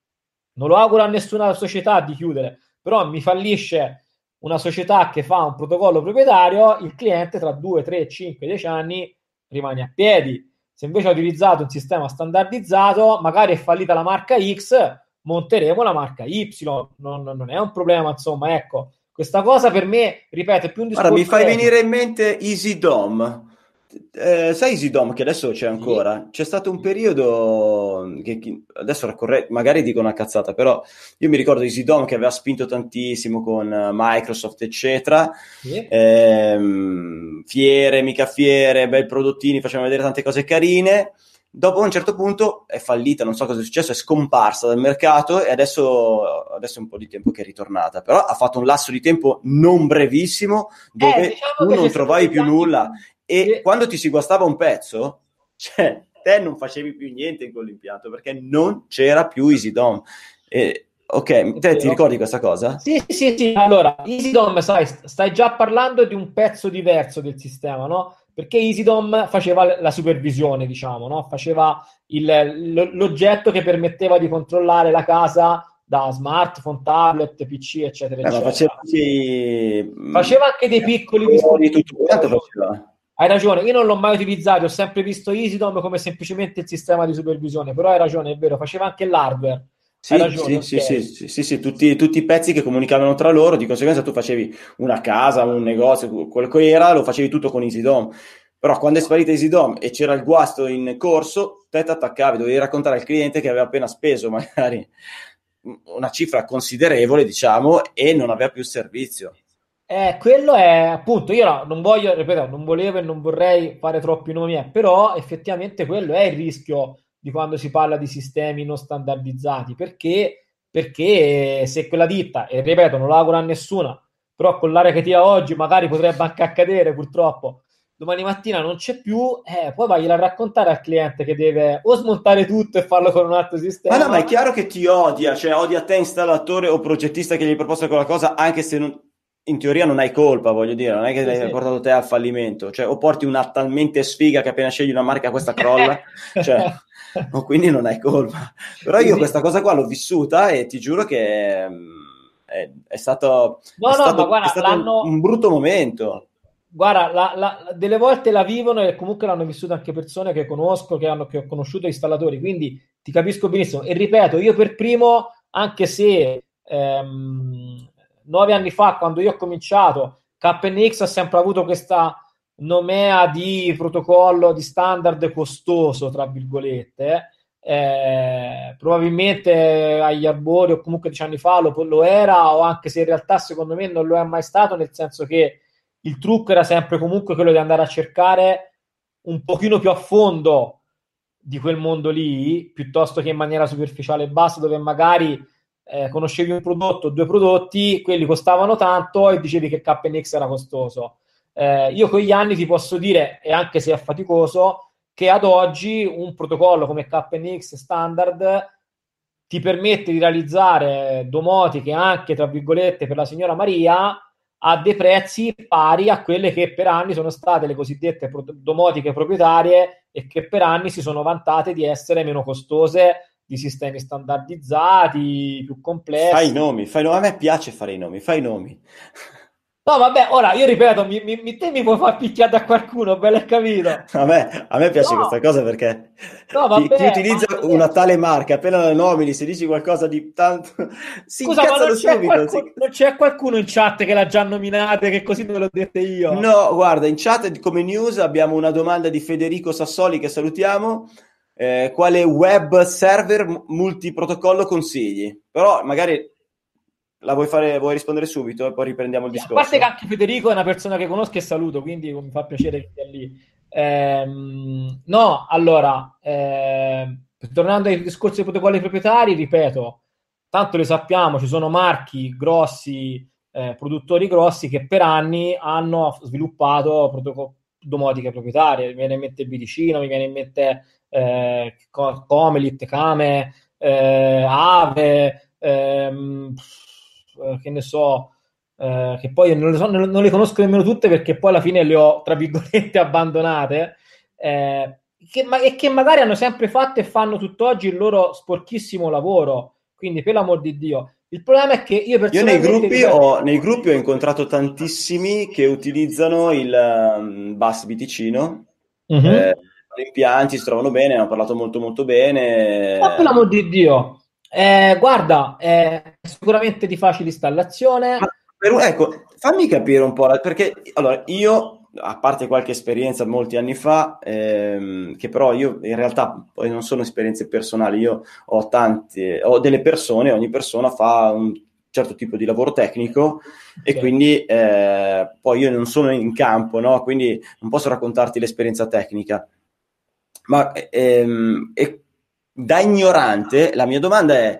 non lo auguro a nessuna società di chiudere, però mi fallisce una società che fa un protocollo proprietario, il cliente tra 2, 3, 5, 10 anni rimane a piedi. Se invece ha utilizzato un sistema standardizzato, magari è fallita la marca X, monteremo la marca Y. Non, non è un problema, insomma, ecco. Questa cosa per me, ripeto, è più un discorso... Ora mi fai venire in mente EasyDom eh, sai Isidom che adesso c'è ancora? C'è stato un periodo che, che adesso raccorre, magari dico una cazzata, però io mi ricordo Isidom che aveva spinto tantissimo con Microsoft, eccetera. Sì. Eh, fiere, mica fiere, bei prodottini, facevano vedere tante cose carine. Dopo un certo punto è fallita, non so cosa è successo, è scomparsa dal mercato e adesso, adesso è un po' di tempo che è ritornata. Però ha fatto un lasso di tempo non brevissimo dove Eh, diciamo tu non trovavi più nulla e quando ti si guastava un pezzo, cioè te non facevi più niente in quell'impianto perché non c'era più EasyDom. E, ok, te ti ricordi questa cosa? Sì, sì, sì. Allora, EasyDom, sai, st- stai già parlando di un pezzo diverso del sistema, no? Perché EasyDom faceva la supervisione, diciamo, no? Faceva il- l'oggetto che permetteva di controllare la casa da smartphone, tablet, PC, eccetera, Eh, eccetera. faceva, sì, Faceva anche dei piccoli dispositivi. tutto quanto faceva. Hai ragione, io non l'ho mai utilizzato, ho sempre visto EasyDom come semplicemente il sistema di supervisione, però hai ragione, è vero, faceva anche l'hardware. Sì, ragione, sì, ok. sì, sì, sì, sì, sì, tutti, tutti i pezzi che comunicavano tra loro, di conseguenza tu facevi una casa, un negozio, quello che era, lo facevi tutto con EasyDom. Però quando è sparita EasyDom e c'era il guasto in corso, te ti attaccavi, dovevi raccontare al cliente che aveva appena speso magari una cifra considerevole, diciamo, e non aveva più servizio. Eh, quello è appunto, io no, non voglio, ripeto, non volevo e non vorrei fare troppi nomi, eh, però effettivamente quello è il rischio di quando si parla di sistemi non standardizzati, perché, perché se quella ditta, e ripeto, non auguro a nessuna, però con l'area che ti ha oggi magari potrebbe anche accadere purtroppo, domani mattina non c'è più, eh, poi vai a raccontare al cliente che deve o smontare tutto e farlo con un altro sistema. Ma no, ma è chiaro che ti odia, cioè odia te installatore o progettista che gli hai proposto quella cosa, anche se non- in teoria non hai colpa, voglio dire, non è che l'hai sì. portato te al fallimento, cioè o porti una talmente sfiga che appena scegli una marca questa crolla, [laughs] cioè, o quindi non hai colpa. Però io questa cosa qua l'ho vissuta e ti giuro che mm, è, è stato, No, è no, stato- ma guarda, è stato un brutto momento. Guarda, la- la- delle volte la vivono e comunque l'hanno vissuta anche persone che conosco, che, hanno, che ho conosciuto installatori, quindi ti capisco benissimo. E ripeto, io per primo, anche se ehm, nove anni fa, quando io ho cominciato, KNX ha sempre avuto questa nomea di protocollo, di standard costoso, tra virgolette, eh, probabilmente agli arbori o comunque dieci anni fa lo, lo era, o anche se in realtà secondo me non lo è mai stato, nel senso che il trucco era sempre comunque quello di andare a cercare un pochino più a fondo di quel mondo lì, piuttosto che in maniera superficiale e bassa, dove magari eh, conoscevi un prodotto due prodotti, quelli costavano tanto e dicevi che KNX era costoso. Eh, io con gli anni ti posso dire, e anche se è faticoso, che ad oggi un protocollo come KNX standard ti permette di realizzare domotiche anche, tra virgolette, per la signora Maria a dei prezzi pari a quelle che per anni sono state le cosiddette domotiche proprietarie e che per anni si sono vantate di essere meno costose di sistemi standardizzati, più complessi. Fai i nomi, fai nomi. A me piace fare i nomi, fai i nomi. No, vabbè, ora io ripeto, mi, mi, te mi puoi far picchiare da qualcuno, bello capito. [laughs] A me, a me piace No. questa cosa perché No, chi, vabbè, chi utilizza ma- una tale marca, appena la nomini, se dici qualcosa di tanto, [laughs] si Scusa, ma non c'è, subito. qualcuno, si- non c'è qualcuno in chat che l'ha già nominata, che così me l'ho dette io? No, guarda, in chat come news abbiamo una domanda di Federico Sassoli che salutiamo. Eh, quale web server multiprotocollo consigli? Però magari la vuoi fare, vuoi rispondere subito e poi riprendiamo il A discorso. parte che anche Federico è una persona che conosco e saluto, quindi mi fa piacere che sia lì. Ehm, no, allora, ehm, tornando ai discorsi dei protocolli proprietari, ripeto, tanto lo sappiamo, ci sono marchi grossi, eh, produttori grossi che per anni hanno sviluppato protocolli domotiche proprietarie. Mi viene in mente Vidicino, mi viene in mente eh, Co- Comelit, Kame, eh, Ave, ehm, eh, che ne so, eh, che poi non le, so- non- le conosco nemmeno tutte perché poi alla fine le ho, tra virgolette, [laughs] abbandonate, eh, che, ma- e che magari hanno sempre fatto e fanno tutt'oggi il loro sporchissimo lavoro. Quindi, per l'amor di Dio, il problema è che io Io nei personalmente... gruppi, ho, nei gruppi ho incontrato tantissimi che utilizzano il um, bus Viticino. Mhm. Eh, gli impianti si trovano bene, hanno parlato molto molto bene. Ma per l'amor di Dio, eh, guarda, è sicuramente di facile installazione. Per- ecco, fammi capire un po', la- perché allora io, a parte qualche esperienza molti anni fa, ehm, che però io in realtà poi non sono esperienze personali, io ho tante, ho delle persone, ogni persona fa un certo tipo di lavoro tecnico e quindi eh, poi io non sono in campo, no? Quindi non posso raccontarti l'esperienza tecnica. Ma ehm, e da ignorante, la mia domanda è: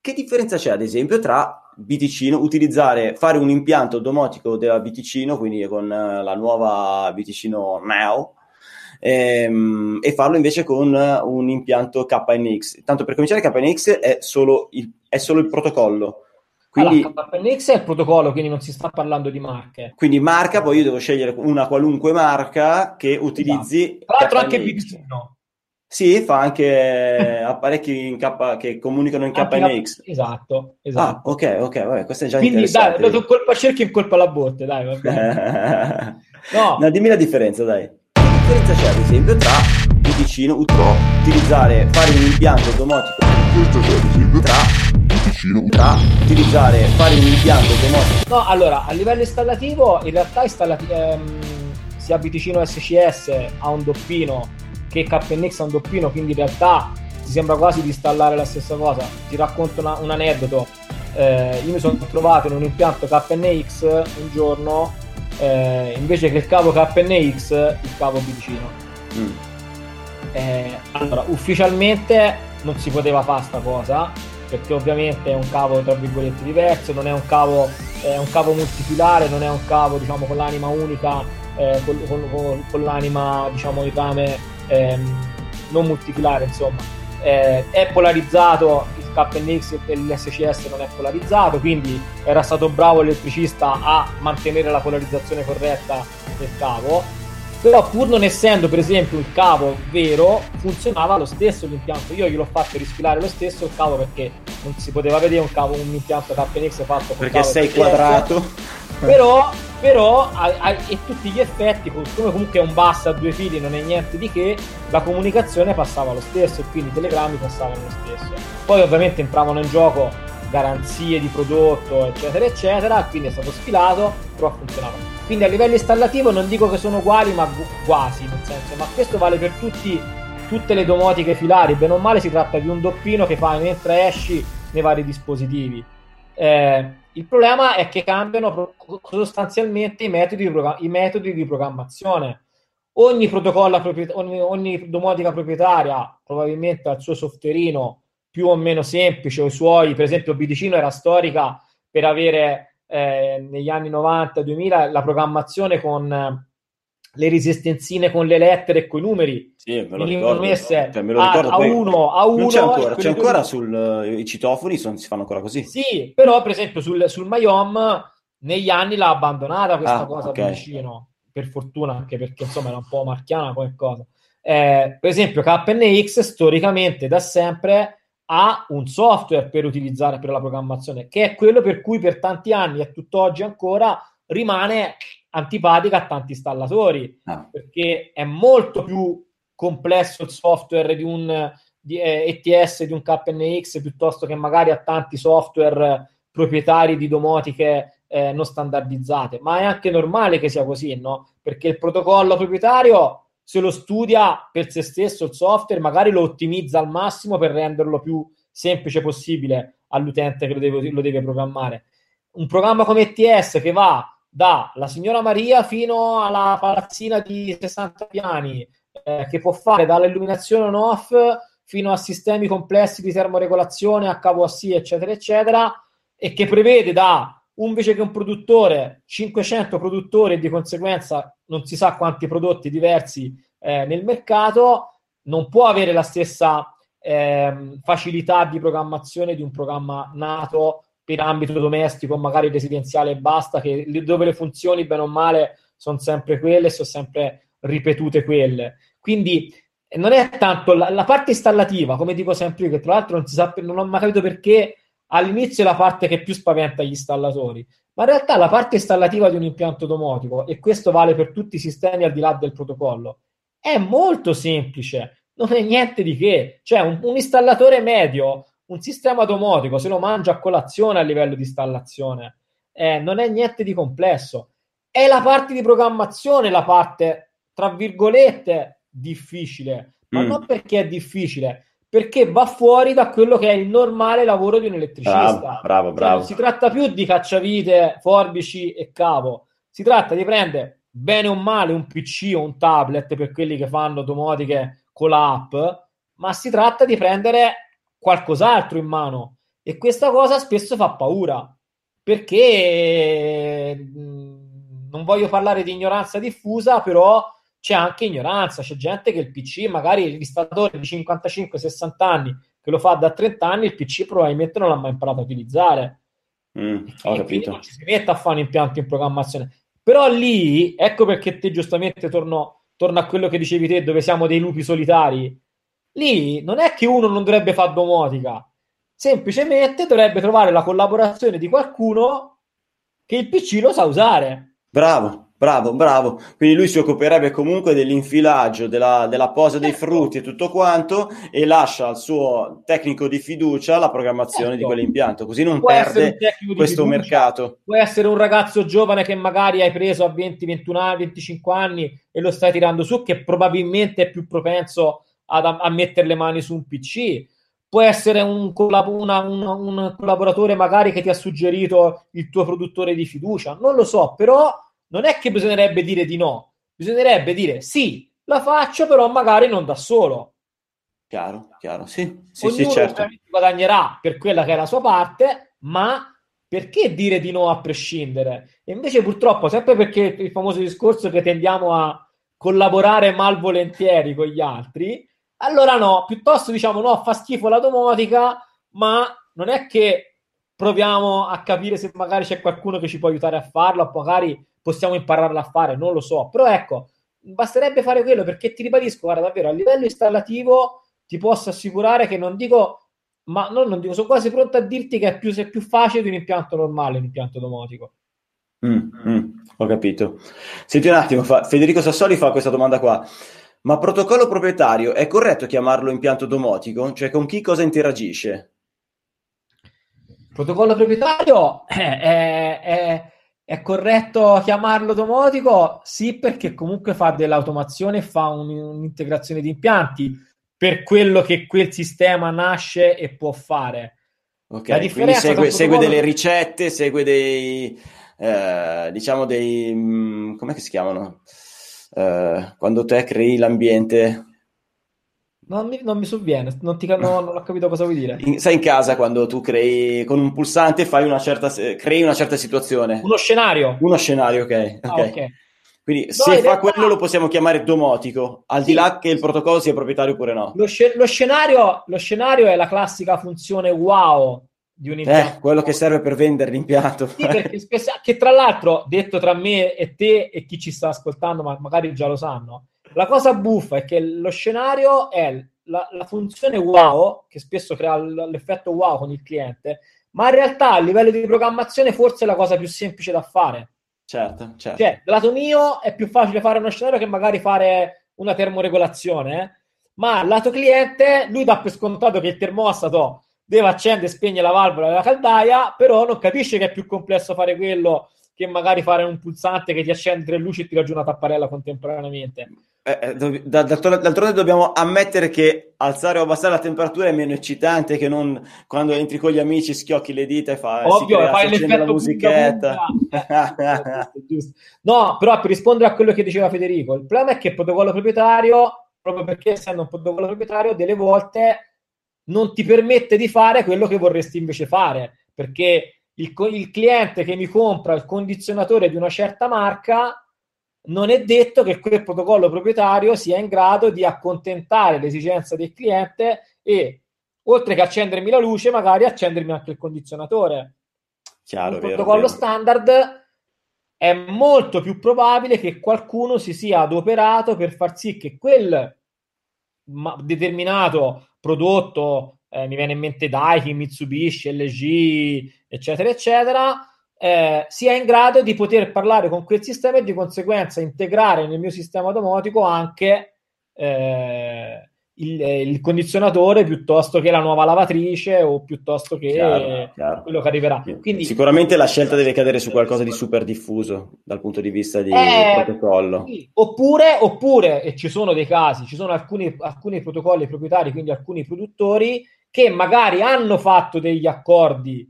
che differenza c'è, ad esempio, tra Biticino, utilizzare, fare un impianto domotico della Biticino, quindi con uh, la nuova Biticino Now, ehm, e farlo invece con un impianto KNX. Tanto per cominciare, KNX è solo il, è solo il protocollo. Quindi, allora, KNX è il protocollo, quindi non si sta parlando di marche. Quindi marca, poi io devo scegliere una qualunque marca che utilizzi. Esatto. Tra l'altro anche Biticino. Sì, fa anche [laughs] apparecchi in K, che comunicano in KNX. Esatto, esatto. Ah, ok, ok, vabbè, questo è già Quindi interessante. dai, do colpa cerchi in colpa alla botte, dai, va bene. [laughs] no. no, dimmi la differenza, dai. Che differenza c'è, ad esempio, tra il vicino utilizzare, fare un impianto domotico tra tra utilizzare, fare un impianto domotico. No, allora, a livello installativo, in realtà installati, ehm, sia Biticino SCS ha un doppino che KNX ha un doppino, quindi in realtà ti sembra quasi di installare la stessa cosa. Ti racconto una, un aneddoto. Eh, io mi sono trovato in un impianto KNX un giorno, eh, invece che il cavo KNX, il cavo vicino. Mm. Eh, allora, ufficialmente non si poteva fare sta cosa, perché ovviamente è un cavo tra virgolette diverso, non è un cavo, è un cavo multifilare, non è un cavo diciamo con l'anima unica, eh, con, con, con, l'anima diciamo di rame ehm, non multifilare, insomma. Eh, è polarizzato il KNX e l'SCS non è polarizzato, quindi era stato bravo l'elettricista a mantenere la polarizzazione corretta del cavo. Però pur non essendo per esempio il cavo vero, funzionava lo stesso l'impianto. Io gliel'ho fatto risfilare lo stesso il cavo perché non si poteva vedere un cavo, un impianto KNX fatto perché sei quadrato però, però a, a, e tutti gli effetti, come comunque è un bus a due fili, non è niente di che, la comunicazione passava lo stesso e quindi i telegrammi passavano lo stesso. Poi ovviamente entravano in gioco garanzie di prodotto, eccetera, eccetera, quindi è stato sfilato, però funzionava. Quindi a livello installativo non dico che sono uguali, ma quasi, nel senso, ma questo vale per tutti, tutte le domotiche filari, bene o male si tratta di un doppino che fai mentre esci nei vari dispositivi. Eh, il problema è che cambiano sostanzialmente i metodi di, i metodi di programmazione. Ogni protocollo, ogni, ogni domotica proprietaria probabilmente ha il suo softwareino più o meno semplice, o i suoi, per esempio Bidicino era storica per avere eh, negli anni 90-2000 la programmazione con le resistenzine con le lettere e con i numeri. Sì, me lo ricordo, messe cioè, me lo ricordo. a, a uno a uno c'è ancora, c'è ancora sul, uh, i citofoni sono, si fanno ancora così? Sì però per esempio sul, sul Mayom negli anni l'ha abbandonata questa ah, cosa okay. vicino per fortuna anche perché insomma era un po' marchiana come cosa. Eh, per esempio KNX storicamente da sempre ha un software per utilizzare per la programmazione che è quello per cui per tanti anni e tutt'oggi ancora rimane antipatica a tanti installatori ah. perché è molto più complesso il software di un di, eh, ETS di un KNX piuttosto che magari a tanti software proprietari di domotiche eh, non standardizzate ma è anche normale che sia così no? perché il protocollo proprietario se lo studia per se stesso il software magari lo ottimizza al massimo per renderlo più semplice possibile all'utente che lo deve, lo deve programmare. Un programma come ETS che va dalla signora Maria fino alla palazzina di 60 piani, eh, che può fare dall'illuminazione on-off fino a sistemi complessi di termoregolazione a cavo AC, eccetera, eccetera, e che prevede da invece che un produttore 500 produttori e di conseguenza non si sa quanti prodotti diversi eh, nel mercato, non può avere la stessa eh, facilità di programmazione di un programma nato per ambito domestico, magari residenziale e basta, che, dove le funzioni, bene o male, sono sempre quelle, sono sempre ripetute quelle. Quindi non è tanto la, la, parte installativa, come dico sempre io, che tra l'altro non si sa, non ho mai capito perché all'inizio è la parte che più spaventa gli installatori, ma in realtà la parte installativa di un impianto domotico, e questo vale per tutti i sistemi al di là del protocollo, è molto semplice, non è niente di che. Cioè un, un installatore medio un sistema domotico se lo mangia a colazione a livello di installazione. Eh, non è niente di complesso. È la parte di programmazione la parte, tra virgolette, difficile, ma mm. non perché è difficile, perché va fuori da quello che è il normale lavoro di un elettricista. Bravo, bravo, cioè, bravo. non si tratta più di cacciavite, forbici e cavo. Si tratta di prendere bene o male un PC o un tablet per quelli che fanno domotiche con l'app, ma si tratta di prendere qualcos'altro in mano e questa cosa spesso fa paura perché mh, non voglio parlare di ignoranza diffusa, però c'è anche ignoranza, c'è gente che il PC, magari il instalatore di 55-60 anni che lo fa da 30 anni, il PC probabilmente non l'ha mai imparato a utilizzare. Mm, ho capito. Non ci si mette a fare un impianto in programmazione. Però lì, ecco perché te giustamente torno, torno a quello che dicevi te, dove siamo dei lupi solitari. Lì non è che uno non dovrebbe fare domotica, semplicemente dovrebbe trovare la collaborazione di qualcuno che il PC lo sa usare. Bravo, Bravo, bravo. Quindi lui si occuperebbe comunque dell'infilaggio, della, della posa dei Ecco. frutti e tutto quanto e lascia al suo tecnico di fiducia la programmazione di Ecco. quell'impianto, così non Può un perde di questo fiducia, mercato. Può essere un ragazzo giovane che magari hai preso a 20, 21 anni, 25 anni e lo stai tirando su, che probabilmente è più propenso ad- a mettere le mani su un PC. Può essere un, una- una- un collaboratore magari che ti ha suggerito il tuo produttore di fiducia. Non lo so, però non è che bisognerebbe dire di no, bisognerebbe dire sì, la faccio, però magari non da solo. Chiaro, chiaro. Sì, sì, Ognuno sì, certo. guadagnerà per quella che è la sua parte, ma perché dire di no a prescindere? E invece purtroppo, sempre perché il famoso discorso che tendiamo a collaborare malvolentieri con gli altri, allora no, piuttosto diciamo no, fa schifo la domotica, ma non è che proviamo a capire se magari c'è qualcuno che ci può aiutare a farlo, o magari possiamo impararla a fare, non lo so. Però ecco, basterebbe fare quello perché ti ribadisco, guarda, davvero a livello installativo ti posso assicurare che non dico, ma no, non dico, sono quasi pronto a dirti che è più, è più facile di un impianto normale, un impianto domotico. Mm, mm, ho capito. Senti un attimo, fa- Federico Sassoli fa questa domanda qua. Ma protocollo proprietario è corretto chiamarlo impianto domotico? Cioè con chi cosa interagisce? Protocollo proprietario eh, è, è- è corretto chiamarlo domotico? Sì, perché comunque fa dell'automazione e fa un- un'integrazione di impianti per quello che quel sistema nasce e può fare. Ok, La quindi segue, segue delle ricette, segue dei, eh, diciamo dei, mm, com'è che si chiamano? Eh, quando te crei l'ambiente, Non mi, non mi sovviene, non, ti, no, non ho capito cosa vuoi dire. in- sai in casa quando tu crei con un pulsante fai una certa, crei una certa situazione, Uno scenario. uno scenario, ok, Ah, ok. ok. Quindi No, se fa realtà- quello lo possiamo chiamare domotico, al di Sì. là che il protocollo sia proprietario oppure no. Lo, sce- lo scenario, lo scenario è la classica funzione wow di un Eh, impianto. quello che serve per vendere l'impianto. Sì, perché spesso- che tra l'altro, detto tra me e te e chi ci sta ascoltando, ma magari già lo sanno, la cosa buffa è che lo scenario è la, la funzione wow, che spesso crea l- l'effetto wow con il cliente, ma in realtà a livello di programmazione forse è la cosa più semplice da fare. Certo, certo. Cioè, dal lato mio è più facile fare uno scenario che magari fare una termoregolazione, eh. ma al lato cliente lui dà per scontato che il termostato deve accendere e spegnere la valvola della caldaia, però non capisce che è più complesso fare quello che magari fare un pulsante che ti accende tre luci e ti raggiunge una tapparella contemporaneamente. Eh, eh, D'altronde dobbiamo ammettere che alzare o abbassare la temperatura è meno eccitante che non quando entri con gli amici, schiocchi le dita e fa, si Ovvio, crea- fai accende la l'effetto musichetta. Eh. [laughs] No, però per rispondere a quello che diceva Federico, il problema è che il protocollo proprietario, proprio perché essendo un protocollo proprietario, delle volte non ti permette di fare quello che vorresti invece fare, perché il, il cliente che mi compra il condizionatore di una certa marca non è detto che quel protocollo proprietario sia in grado di accontentare l'esigenza del cliente e oltre che accendermi la luce, magari accendermi anche il condizionatore. Chiaro, Un vero, protocollo vero. standard è molto più probabile che qualcuno si sia adoperato per far sì che quel determinato prodotto, eh, mi viene in mente Daikin, Mitsubishi, LG, eccetera, eccetera, eh, sia in grado di poter parlare con quel sistema e di conseguenza integrare nel mio sistema domotico anche eh, il, il condizionatore piuttosto che la nuova lavatrice o piuttosto che Chiaro, chiaro. quello che arriverà. Quindi Sicuramente la scelta deve cadere su qualcosa di super diffuso dal punto di vista di Eh, protocollo. sì. Oppure, oppure, e ci sono dei casi, ci sono alcuni, alcuni protocolli proprietari, quindi alcuni produttori che magari hanno fatto degli accordi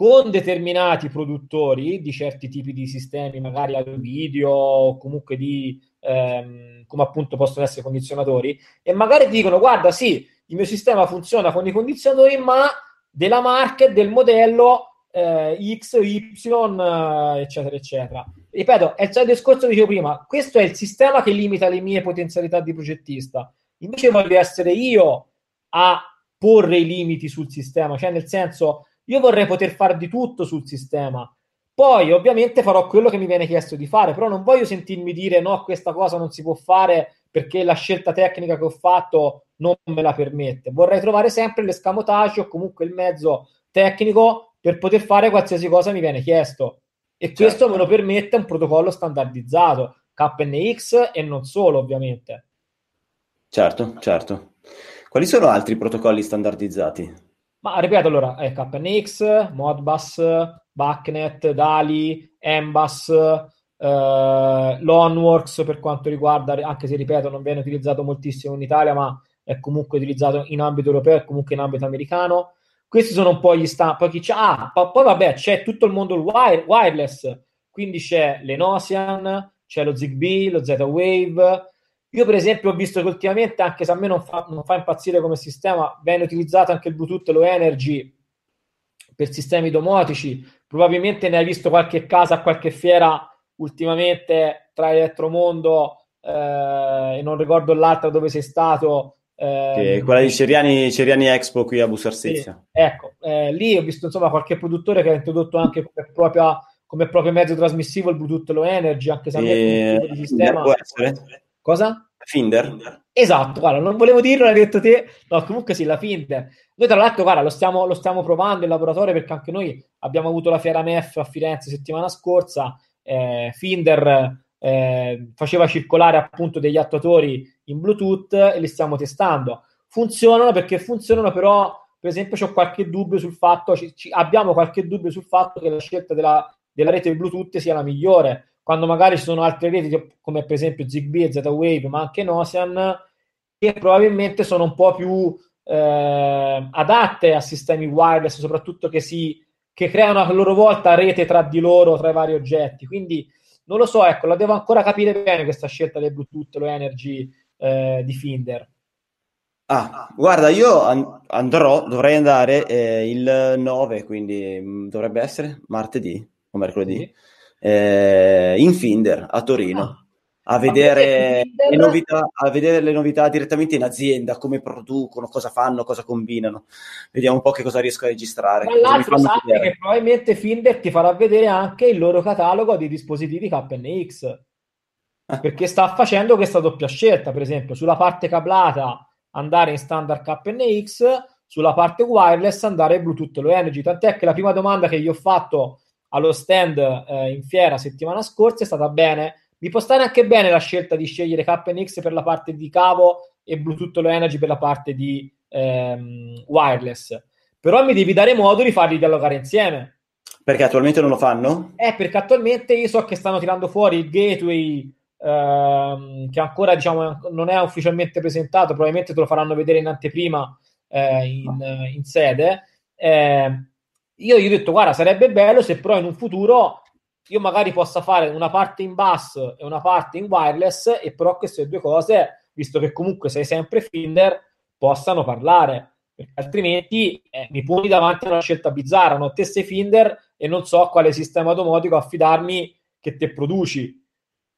con determinati produttori di certi tipi di sistemi, magari audio video o comunque di ehm, come appunto possono essere condizionatori, e magari dicono: Guarda, sì, il mio sistema funziona con i condizionatori, ma della marca del modello eh, X, Y, eh, eccetera, eccetera. Ripeto, è il discorso che dicevo prima: questo è il sistema che limita le mie potenzialità di progettista. Invece voglio essere io a porre i limiti sul sistema, cioè nel senso io vorrei poter fare di tutto sul sistema. Poi ovviamente farò quello che mi viene chiesto di fare, però non voglio sentirmi dire no, questa cosa non si può fare perché la scelta tecnica che ho fatto non me la permette. Vorrei trovare sempre l'escamotage o comunque il mezzo tecnico per poter fare qualsiasi cosa mi viene chiesto. E certo. questo me lo permette un protocollo standardizzato, KNX e non solo, ovviamente. Certo, certo. Quali sono altri protocolli standardizzati? Ma ripeto allora, è KNX, Modbus, Backnet, Dali, Embus, eh, Loanworks per quanto riguarda, anche se ripeto non viene utilizzato moltissimo in Italia, ma è comunque utilizzato in ambito europeo e comunque in ambito americano. Questi sono un po' gli sta. Poi, ah, poi vabbè, c'è tutto il mondo wire, wireless, quindi c'è l'Enosian, c'è lo Zigbee, lo Z-Wave, io, per esempio, ho visto che ultimamente, anche se a me non fa, non fa impazzire come sistema, viene utilizzato anche il Bluetooth Low Energy per sistemi domotici. Probabilmente ne hai visto qualche casa qualche fiera ultimamente tra Elettromondo eh, e non ricordo l'altra dove sei stato. Eh, quella di Ceriani, Ceriani, Expo qui a Busarsizia. Sì, ecco, eh, lì ho visto insomma qualche produttore che ha introdotto anche come, propria, come proprio mezzo trasmissivo il Bluetooth Low Energy, anche se a me e... di sistema. Può essere? Cosa? Finder. Esatto, guarda, non volevo dirlo, l'hai detto te. No, comunque sì, la Finder. Noi tra l'altro, guarda, lo stiamo, lo stiamo provando in laboratorio perché anche noi abbiamo avuto la fiera MEF a Firenze settimana scorsa. Eh, Finder eh, faceva circolare appunto degli attuatori in Bluetooth e li stiamo testando. Funzionano perché funzionano, però, per esempio, ho qualche dubbio sul fatto, ci, ci, abbiamo qualche dubbio sul fatto che la scelta della, della rete Bluetooth sia la migliore quando magari ci sono altre reti come per esempio Zigbee, Z-Wave, ma anche Nosian, che probabilmente sono un po' più eh, adatte a sistemi wireless, soprattutto che, si, che creano a loro volta rete tra di loro, tra i vari oggetti. Quindi non lo so, ecco, la devo ancora capire bene questa scelta del Bluetooth, lo Energy eh, di Finder. Ah, guarda, io andrò, dovrei andare eh, il 9, quindi mh, mm, dovrebbe essere martedì o mercoledì. Sì eh, in Finder a Torino. Ah. A vedere, le novità, a vedere le novità direttamente in azienda, come producono, cosa fanno, cosa combinano. Vediamo un po' che cosa riesco a registrare. Tra l'altro, sai che probabilmente Finder ti farà vedere anche il loro catalogo di dispositivi KNX eh. perché sta facendo questa doppia scelta, per esempio, sulla parte cablata andare in standard KNX, sulla parte wireless andare Bluetooth Low Energy. Tant'è che la prima domanda che gli ho fatto allo stand eh, in fiera settimana scorsa è stata bene. Mi può stare anche bene la scelta di scegliere KNX per la parte di cavo e Bluetooth Low Energy per la parte di ehm, wireless. Però mi devi dare modo di farli dialogare insieme. Perché attualmente non lo fanno? Eh, perché attualmente io so che stanno tirando fuori il gateway ehm, che ancora diciamo non è ufficialmente presentato, probabilmente te lo faranno vedere in anteprima eh, in, in, sede. Eh, io gli ho detto, guarda, sarebbe bello se però in un futuro io magari possa fare una parte in bus e una parte in wireless e però queste due cose, visto che comunque sei sempre Finder, possano parlare. Perché altrimenti eh, mi poni davanti a una scelta bizzarra. No? Te sei Finder e non so quale sistema domotico affidarmi che te produci.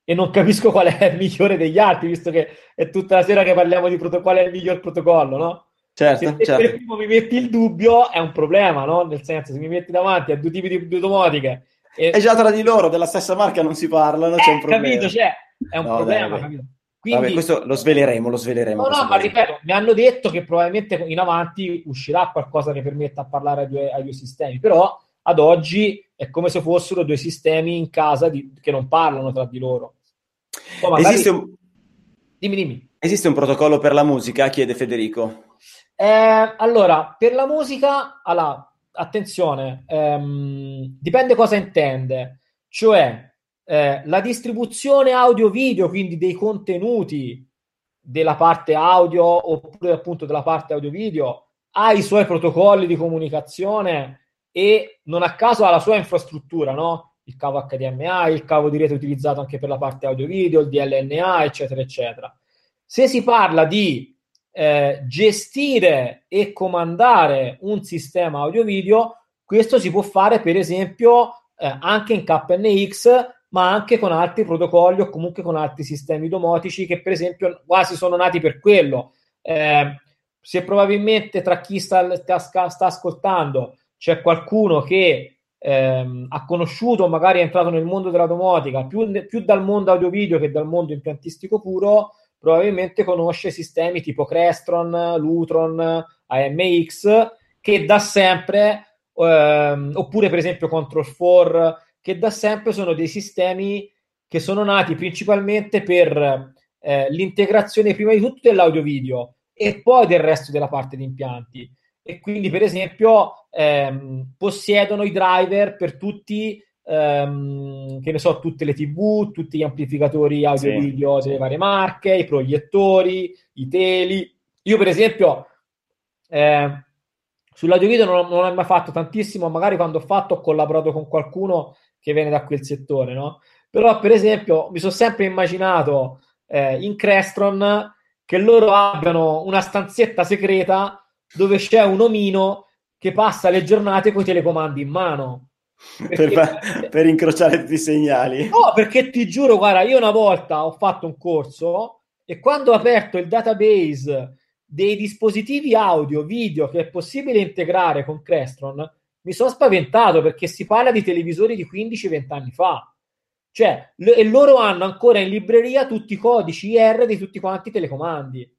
E non capisco qual è il [laughs] migliore degli altri, visto che è tutta la sera che parliamo di protocollo, qual è il miglior protocollo, no? Certo, se certo. per primo mi metti il dubbio è un problema, no? Nel senso, se mi metti davanti a due tipi di, di domotiche... E... È già tra di loro, della stessa marca non si parlano, c'è un eh, problema. Capito, c'è, è un no, problema, dai, capito? Quindi, Vabbè, questo lo sveleremo, lo sveleremo. No, no, ma ripeto, mi hanno detto che probabilmente in avanti uscirà qualcosa che permetta a parlare ai due, ai due sistemi, però ad oggi è come se fossero due sistemi in casa di, che non parlano tra di loro. Oh, magari... Esiste un... Dimmi, dimmi. Esiste un protocollo per la musica? Chiede Federico. Eh, allora, per la musica, allora, attenzione, ehm, dipende cosa intende, cioè eh, la distribuzione audio-video, quindi dei contenuti della parte audio oppure appunto della parte audio-video, ha i suoi protocolli di comunicazione e non a caso ha la sua infrastruttura, no? Il cavo HDMI, il cavo di rete utilizzato anche per la parte audio-video, il DLNA, eccetera, eccetera. Se si parla di eh, gestire e comandare un sistema audio-video, questo si può fare per esempio eh, anche in KNX, ma anche con altri protocolli o comunque con altri sistemi domotici che per esempio quasi sono nati per quello. Eh, se probabilmente tra chi sta, sta, sta ascoltando c'è qualcuno che ehm, ha conosciuto, magari è entrato nel mondo della domotica più, più dal mondo audio-video che dal mondo impiantistico puro, probabilmente conosce sistemi tipo Crestron, Lutron, AMX, che da sempre, ehm, oppure per esempio Control 4, che da sempre sono dei sistemi che sono nati principalmente per eh, l'integrazione prima di tutto dell'audio-video e poi del resto della parte di impianti. E quindi per esempio ehm, possiedono i driver per tutti ehm, che ne so tutte le tv tutti gli amplificatori audio sì. video delle varie marche i proiettori i teli io per esempio eh, sull'audio video non, non ho mai fatto tantissimo magari quando ho fatto ho collaborato con qualcuno che viene da quel settore no? però per esempio mi sono sempre immaginato eh, in Crestron che loro abbiano una stanzietta segreta dove c'è un omino che passa le giornate con i telecomandi in mano. Per, [laughs] per, incrociare tutti i segnali. No, perché ti giuro, guarda, io una volta ho fatto un corso e quando ho aperto il database dei dispositivi audio, video che è possibile integrare con Crestron, mi sono spaventato perché si parla di televisori di 15-20 anni fa. Cioè, l- e loro hanno ancora in libreria tutti i codici IR di tutti quanti i telecomandi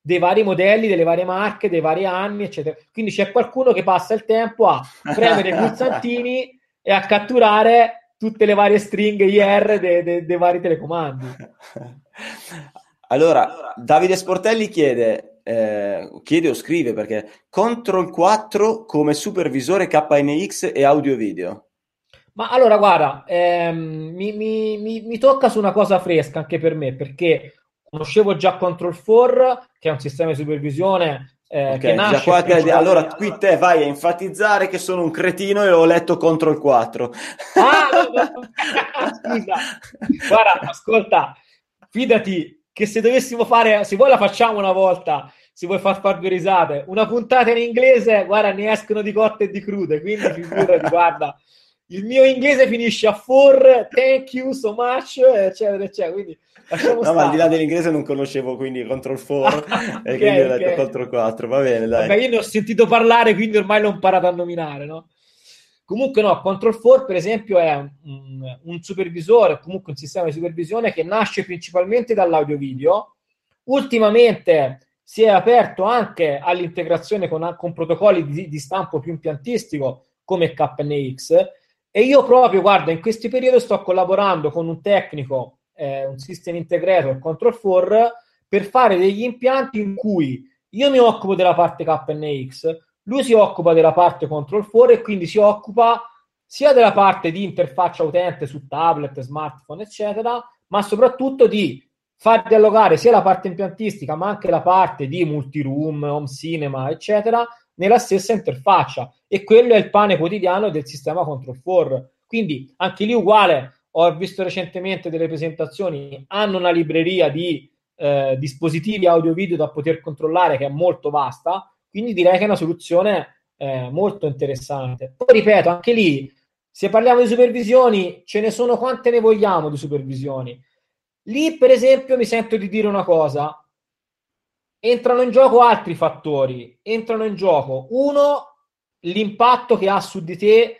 dei vari modelli, delle varie marche, dei vari anni, eccetera. Quindi c'è qualcuno che passa il tempo a premere i [laughs] pulsantini e a catturare tutte le varie stringhe IR dei, dei, dei vari telecomandi. Allora, Davide Sportelli chiede, eh, chiede o scrive perché Control 4 come supervisore KNX e audio video. Ma allora, guarda, ehm, mi, mi, mi, mi, tocca su una cosa fresca anche per me, perché conoscevo già Control 4, che è un sistema di supervisione eh, okay, che nasce qua, che, allora qui te vai a enfatizzare che sono un cretino e ho letto Control 4 ah, [laughs] scusa. Guarda ascolta fidati che se dovessimo fare se vuoi la facciamo una volta si vuoi far far due risate. Una puntata in inglese guarda ne escono di cotte e di crude quindi figurati guarda. Il mio inglese finisce a for thank you so much eccetera eccetera quindi Lasciamo no, ma al di là dell'inglese non conoscevo quindi Control 4 [laughs] [laughs] e quindi ho detto Control 4, va bene, dai. Vabbè, io ne ho sentito parlare, quindi ormai l'ho imparato a nominare, no? Comunque no, Control 4 per esempio è un, un supervisore, comunque un sistema di supervisione che nasce principalmente dall'audio video. Ultimamente si è aperto anche all'integrazione con, con protocolli di, di stampo più impiantistico come KNX e io proprio, guarda, in questi periodi sto collaborando con un tecnico eh, un system integrator control 4 per fare degli impianti in cui io mi occupo della parte KNX, lui si occupa della parte control 4 e quindi si occupa sia della parte di interfaccia utente su tablet, smartphone, eccetera, ma soprattutto di far dialogare sia la parte impiantistica ma anche la parte di multiroom, home cinema, eccetera, nella stessa interfaccia. E quello è il pane quotidiano del sistema Control 4. Quindi anche lì uguale, ho visto recentemente delle presentazioni, hanno una libreria di eh, dispositivi audio-video da poter controllare che è molto vasta, quindi direi che è una soluzione eh, molto interessante. Poi ripeto, anche lì, se parliamo di supervisioni, ce ne sono quante ne vogliamo di supervisioni. Lì, per esempio, mi sento di dire una cosa, entrano in gioco altri fattori, entrano in gioco uno, l'impatto che ha su di te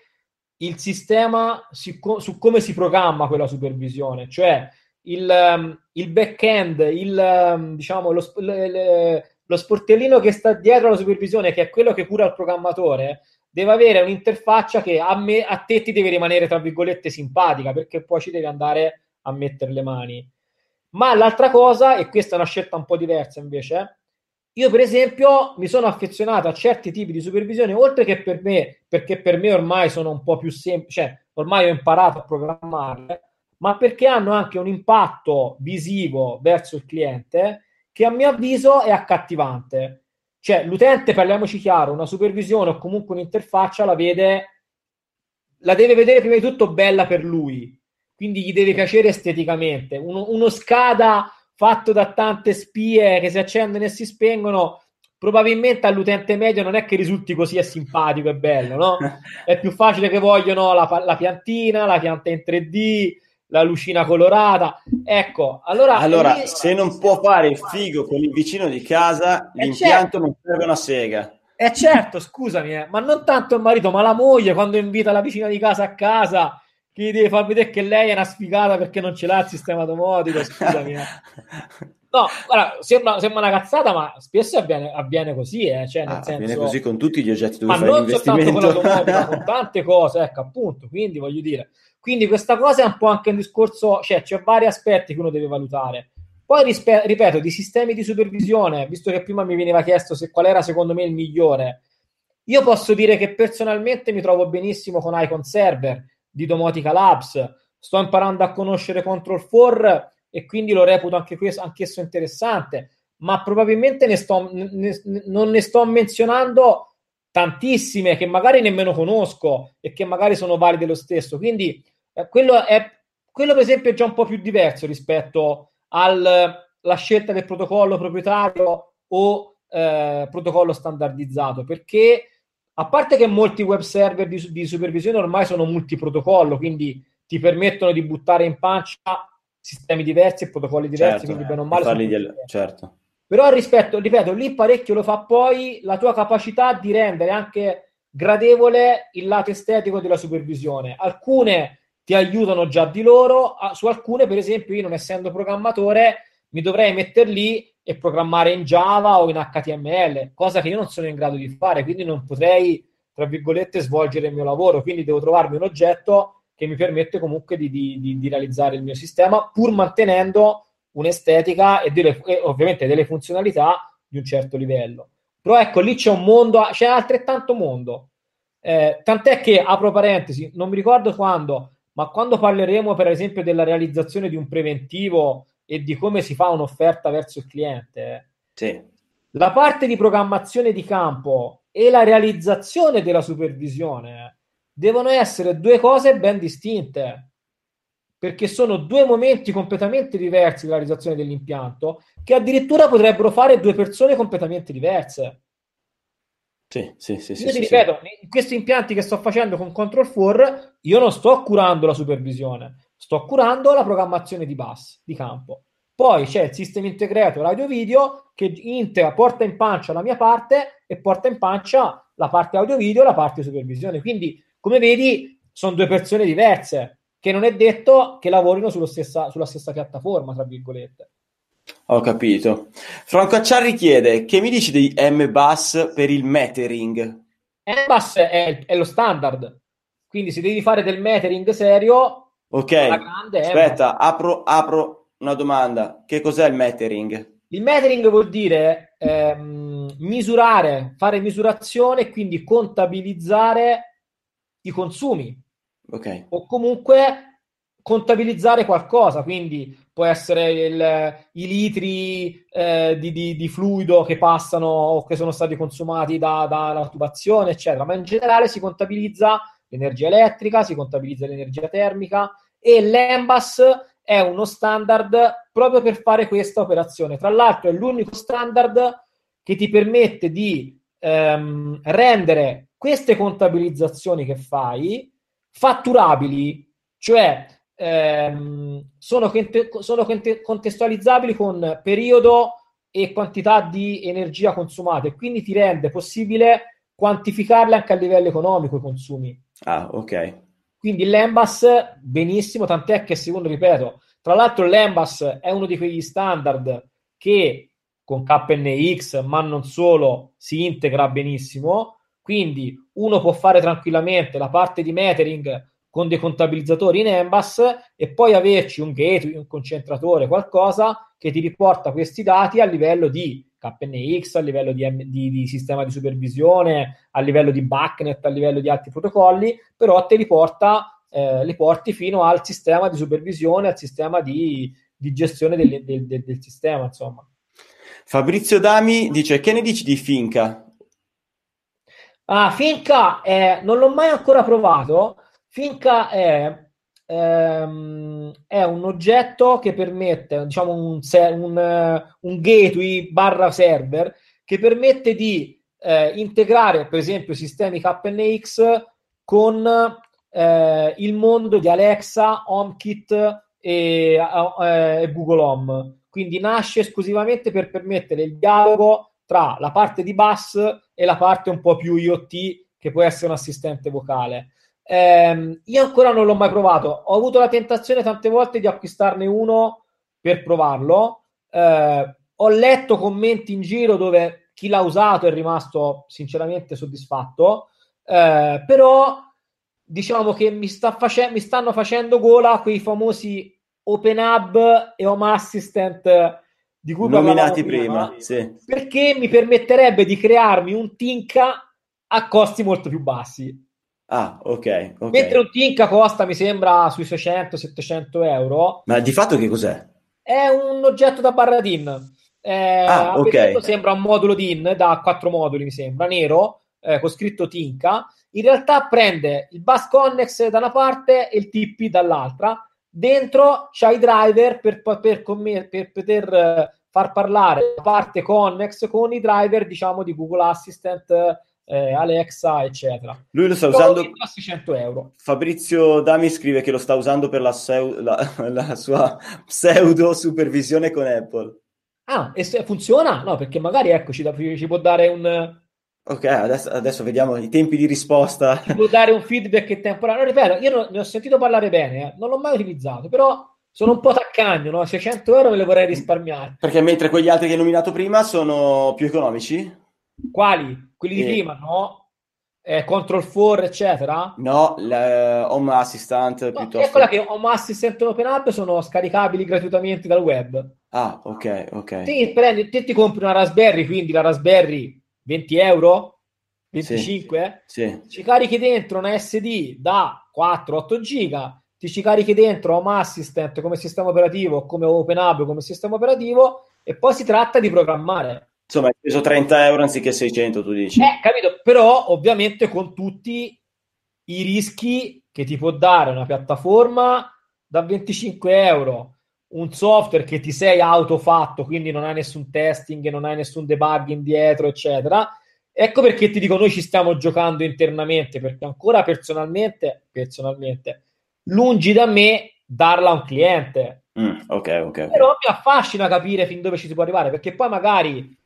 il sistema su, su come si programma quella supervisione, cioè il, um, il back-end, il, um, diciamo, lo, le, lo sportellino che sta dietro alla supervisione, che è quello che cura il programmatore, deve avere un'interfaccia che a, me, a te ti deve rimanere, tra virgolette, simpatica, perché poi ci devi andare a mettere le mani. Ma l'altra cosa, e questa è una scelta un po' diversa invece, io, per esempio, mi sono affezionato a certi tipi di supervisione, oltre che per me, perché per me ormai sono un po' più semplici, cioè ormai ho imparato a programmarle, ma perché hanno anche un impatto visivo verso il cliente che a mio avviso è accattivante. Cioè, l'utente, parliamoci chiaro, una supervisione o comunque un'interfaccia la vede, la deve vedere prima di tutto bella per lui, quindi gli deve piacere esteticamente. Uno, uno SCADA fatto da tante spie che si accendono e si spengono, probabilmente all'utente medio non è che risulti così simpatico e bello, no? [laughs] È più facile che vogliono la, la piantina, la pianta in 3D, la lucina colorata. Ecco, allora, allora lì... se non può fare il figo con il vicino di casa, eh l'impianto certo. non serve una sega. Eh certo, scusami, eh, ma non tanto il marito, ma la moglie quando invita la vicina di casa a casa che gli deve far vedere che lei è una sfigata perché non ce l'ha il sistema domotico, scusami. Eh. No, guarda, sembra, sembra, una cazzata, ma spesso avviene, avviene così, eh. cioè, nel ah, senso... avviene così con tutti gli oggetti dove ma fai non soltanto con la domotica, con [laughs] tante cose, ecco, appunto, quindi voglio dire quindi questa cosa è un po' anche un discorso, cioè c'è vari aspetti che uno deve valutare. Poi rispe- ripeto, di sistemi di supervisione, visto che prima mi veniva chiesto se, qual era secondo me il migliore, io posso dire che personalmente mi trovo benissimo con Icon Server di Domotica Labs, sto imparando a conoscere Control 4 e quindi lo reputo anche questo, anch'esso interessante, ma probabilmente ne sto, ne, non ne sto menzionando tantissime che magari nemmeno conosco e che magari sono valide lo stesso. Quindi eh, quello, è, quello, per esempio, è già un po' più diverso rispetto alla scelta del protocollo proprietario o eh, protocollo standardizzato, perché a parte che molti web server di, di supervisione ormai sono multiprotocollo, quindi ti permettono di buttare in pancia sistemi diversi e protocolli diversi, certo, quindi bene o male. Di, certo. Però rispetto, ripeto, lì parecchio lo fa poi la tua capacità di rendere anche gradevole il lato estetico della supervisione. Alcune ti aiutano già di loro, su alcune, per esempio, io non essendo programmatore, mi dovrei mettere lì e programmare in Java o in HTML, cosa che io non sono in grado di fare, quindi non potrei, tra virgolette, svolgere il mio lavoro. Quindi devo trovarmi un oggetto che mi permette comunque di, di, di realizzare il mio sistema, pur mantenendo un'estetica e, delle, e ovviamente delle funzionalità di un certo livello. Però ecco, lì c'è un mondo, c'è altrettanto mondo. Eh, tant'è che, apro parentesi, non mi ricordo quando, ma quando parleremo per esempio della realizzazione di un preventivo e di come si fa un'offerta verso il cliente, sì. la parte di programmazione di campo e la realizzazione della supervisione devono essere due cose ben distinte perché sono due momenti completamente diversi della realizzazione dell'impianto che addirittura potrebbero fare due persone completamente diverse. Sì, sì, sì. Io sì, ti ripeto, in questi impianti che sto facendo con Control 4, io non sto curando la supervisione, sto curando la programmazione di bus, di campo. Poi c'è il sistema integrato audio-video che integra, porta in pancia la mia parte e porta in pancia la parte audio-video e la parte supervisione. Quindi, come vedi, sono due persone diverse che non è detto che lavorino stessa, sulla stessa piattaforma, tra virgolette. Ho capito. Franco Acciarri chiede, che mi dici di MBus per il metering? MBus è, è lo standard, quindi se devi fare del metering serio, ok, aspetta, apro, apro una domanda. Che cos'è il metering? Il metering vuol dire ehm, misurare, fare misurazione e quindi contabilizzare i consumi Okay. O comunque contabilizzare qualcosa, quindi può essere il, i litri eh, di, di, di, fluido che passano o che sono stati consumati da, dalla tubazione, eccetera, ma in generale si contabilizza l'energia elettrica, si contabilizza l'energia termica e l'EMBAS è uno standard proprio per fare questa operazione. Tra l'altro è l'unico standard che ti permette di ehm, rendere queste contabilizzazioni che fai fatturabili, cioè ehm, sono, sono contestualizzabili con periodo e quantità di energia consumata e quindi ti rende possibile quantificarle anche a livello economico i consumi. Ah, ok. Quindi l'Embas benissimo, tant'è che secondo, ripeto, tra l'altro l'Embas è uno di quegli standard che con KNX, ma non solo, si integra benissimo quindi uno può fare tranquillamente la parte di metering con dei contabilizzatori in Embas e poi averci un gateway, un concentratore, qualcosa che ti riporta questi dati a livello di KNX, a livello di, di, di, sistema di supervisione, a livello di backnet, a livello di altri protocolli, però te li porta, eh, li porti fino al sistema di supervisione, al sistema di, di gestione del, del, del, del sistema, insomma. Fabrizio Dami dice: Che ne dici di Finca? Ah, Finca è, non l'ho mai ancora provato. Finca è, ehm, è un oggetto che permette, diciamo, un, un, un gateway barra server che permette di eh, integrare, per esempio, sistemi KNX con eh, il mondo di Alexa, HomeKit e, eh, e Google Home. Quindi nasce esclusivamente per permettere il dialogo tra la parte di bus e la parte un po' più IoT che può essere un assistente vocale. Eh, io ancora non l'ho mai provato, ho avuto la tentazione tante volte di acquistarne uno per provarlo. Eh, ho letto commenti in giro dove chi l'ha usato è rimasto sinceramente soddisfatto, eh, però diciamo che mi, sta face- mi stanno facendo gola quei famosi Open Hub e Home Assistant di cui nominati prima, prima sì. perché mi permetterebbe di crearmi un Tinka a costi molto più bassi. Ah, ok. okay. Mentre un Tinka costa, mi sembra, sui 600-700 euro. Ma di fatto che cos'è? È un oggetto da barra DIN. Eh, ah, ok. Sembra un modulo DIN da quattro moduli, mi sembra, nero, eh, con scritto Tinka. In realtà prende il bus connex da una parte e il TP dall'altra dentro c'hai i driver per, per, per poter eh, far parlare la parte connex con i driver diciamo di Google Assistant eh, Alexa eccetera lui lo sta usando a 600 euro Fabrizio Dami scrive che lo sta usando per la, seu- la, [laughs] la sua pseudo supervisione con Apple ah e se funziona? no perché magari ecco ci, da, ci può dare un Ok, adesso, adesso, vediamo i tempi di risposta. [laughs] Devo dare un feedback temporaneo. Ripeto, io non, ne ho sentito parlare bene, eh. non l'ho mai utilizzato, però sono un po' taccagno, no? 600 euro me le vorrei risparmiare. Perché mentre quegli altri che hai nominato prima sono più economici? Quali? Quelli di prima, no? Eh, Control 4, eccetera? No, Home Assistant no, piuttosto. Eccola che Home Assistant e Open Up sono scaricabili gratuitamente dal web. Ah, ok, ok. Sì, prendi, te ti compri una Raspberry, quindi la Raspberry 20 euro? 25? Sì, sì. Ci carichi dentro una SD da 4-8 giga, ti ci carichi dentro Home Assistant come sistema operativo, come OpenHub come sistema operativo e poi si tratta di programmare. Insomma, hai speso 30 euro anziché 600, tu dici. Eh, capito, però ovviamente con tutti i rischi che ti può dare una piattaforma da 25 euro, un software che ti sei autofatto, quindi non hai nessun testing, non hai nessun debug indietro, eccetera. Ecco perché ti dico, noi ci stiamo giocando internamente, perché ancora personalmente, personalmente, lungi da me darla a un cliente. Mm, okay, ok, ok. Però mi affascina capire fin dove ci si può arrivare, perché poi magari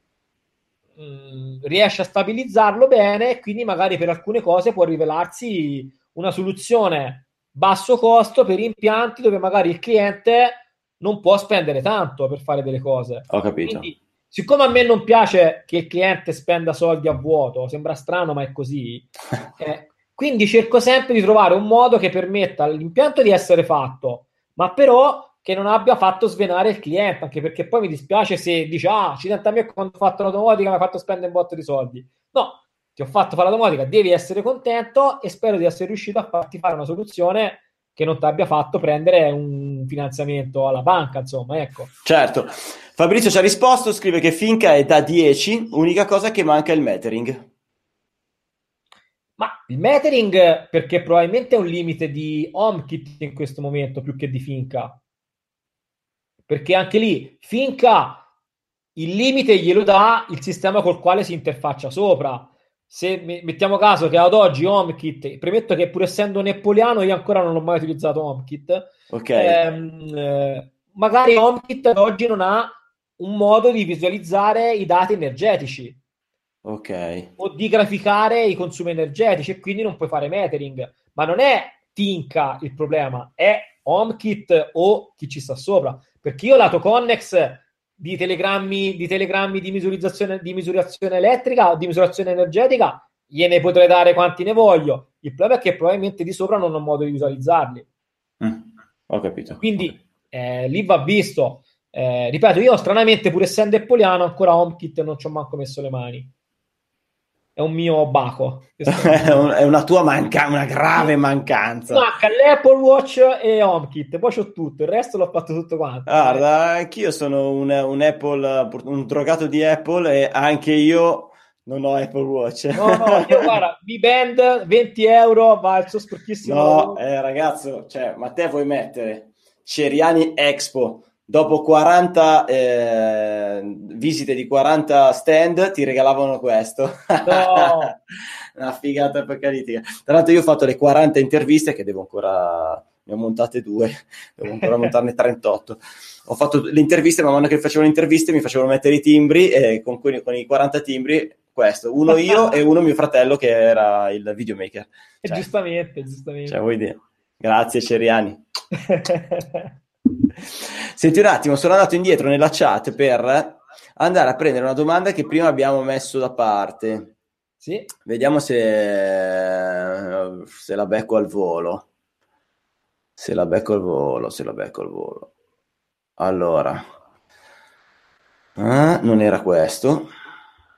mh, mm, riesce a stabilizzarlo bene e quindi magari per alcune cose può rivelarsi una soluzione basso costo per impianti dove magari il cliente non può spendere tanto per fare delle cose. Ho capito. Quindi, siccome a me non piace che il cliente spenda soldi a vuoto, sembra strano, ma è così. [laughs] eh, quindi cerco sempre di trovare un modo che permetta all'impianto di essere fatto, ma però che non abbia fatto svenare il cliente, anche perché poi mi dispiace se dice ah, accidenti a me quando ho fatto l'automatica mi ha fatto spendere un botto di soldi. No, ti ho fatto fare l'automatica, devi essere contento e spero di essere riuscito a farti fare una soluzione che non ti abbia fatto prendere un finanziamento alla banca, insomma, ecco. Certo. Fabrizio ci ha risposto, scrive che Finca è da 10, unica cosa che manca è il metering. Ma il metering perché probabilmente è un limite di HomeKit in questo momento più che di Finca. Perché anche lì Finca il limite glielo dà il sistema col quale si interfaccia sopra se mettiamo caso che ad oggi HomeKit, premetto che pur essendo nepoliano io ancora non ho mai utilizzato HomeKit, okay. ehm, eh, magari HomeKit ad oggi non ha un modo di visualizzare i dati energetici okay. o di graficare i consumi energetici e quindi non puoi fare metering. Ma non è Tinka il problema, è HomeKit o chi ci sta sopra. Perché io lato Connex di telegrammi di, telegrammi di misurazione, di misurazione elettrica o di misurazione energetica, gliene potrei dare quanti ne voglio. Il problema è che probabilmente di sopra non ho modo di visualizzarli. Mm, ho capito. Quindi eh, lì va visto. Eh, ripeto, io stranamente, pur essendo eppoliano, ancora HomeKit non ci ho manco messo le mani. È un mio baco. [laughs] È un- è una tua manca- una grave mancanza. Manca l'Apple Watch e HomeKit, poi c'ho tutto, il resto l'ho fatto tutto quanto. Guarda, anch'io sono un, un Apple, un drogato di Apple e anche io non ho Apple Watch. No, no, io guarda, [laughs] B-Band 20 euro, va il suo sporchissimo No, eh, ragazzo, cioè, ma te vuoi mettere Ceriani Expo dopo 40 eh, visite di 40 stand ti regalavano questo. No. [laughs] Una figata apocalittica. Tra l'altro io ho fatto le 40 interviste che devo ancora ne ho montate due, devo ancora montarne 38. Ho fatto le interviste, man mano che facevo le interviste mi facevano mettere i timbri e con, que- con i 40 timbri questo, uno io e uno mio fratello che era il videomaker. Cioè, giustamente, giustamente. cioè? Grazie Ceriani. [laughs] Senti un attimo, sono andato indietro nella chat per andare a prendere una domanda che prima abbiamo messo da parte. sì, Vediamo se, se la becco al volo. Se la becco al volo, se la becco al volo. Allora, Ah, non era questo.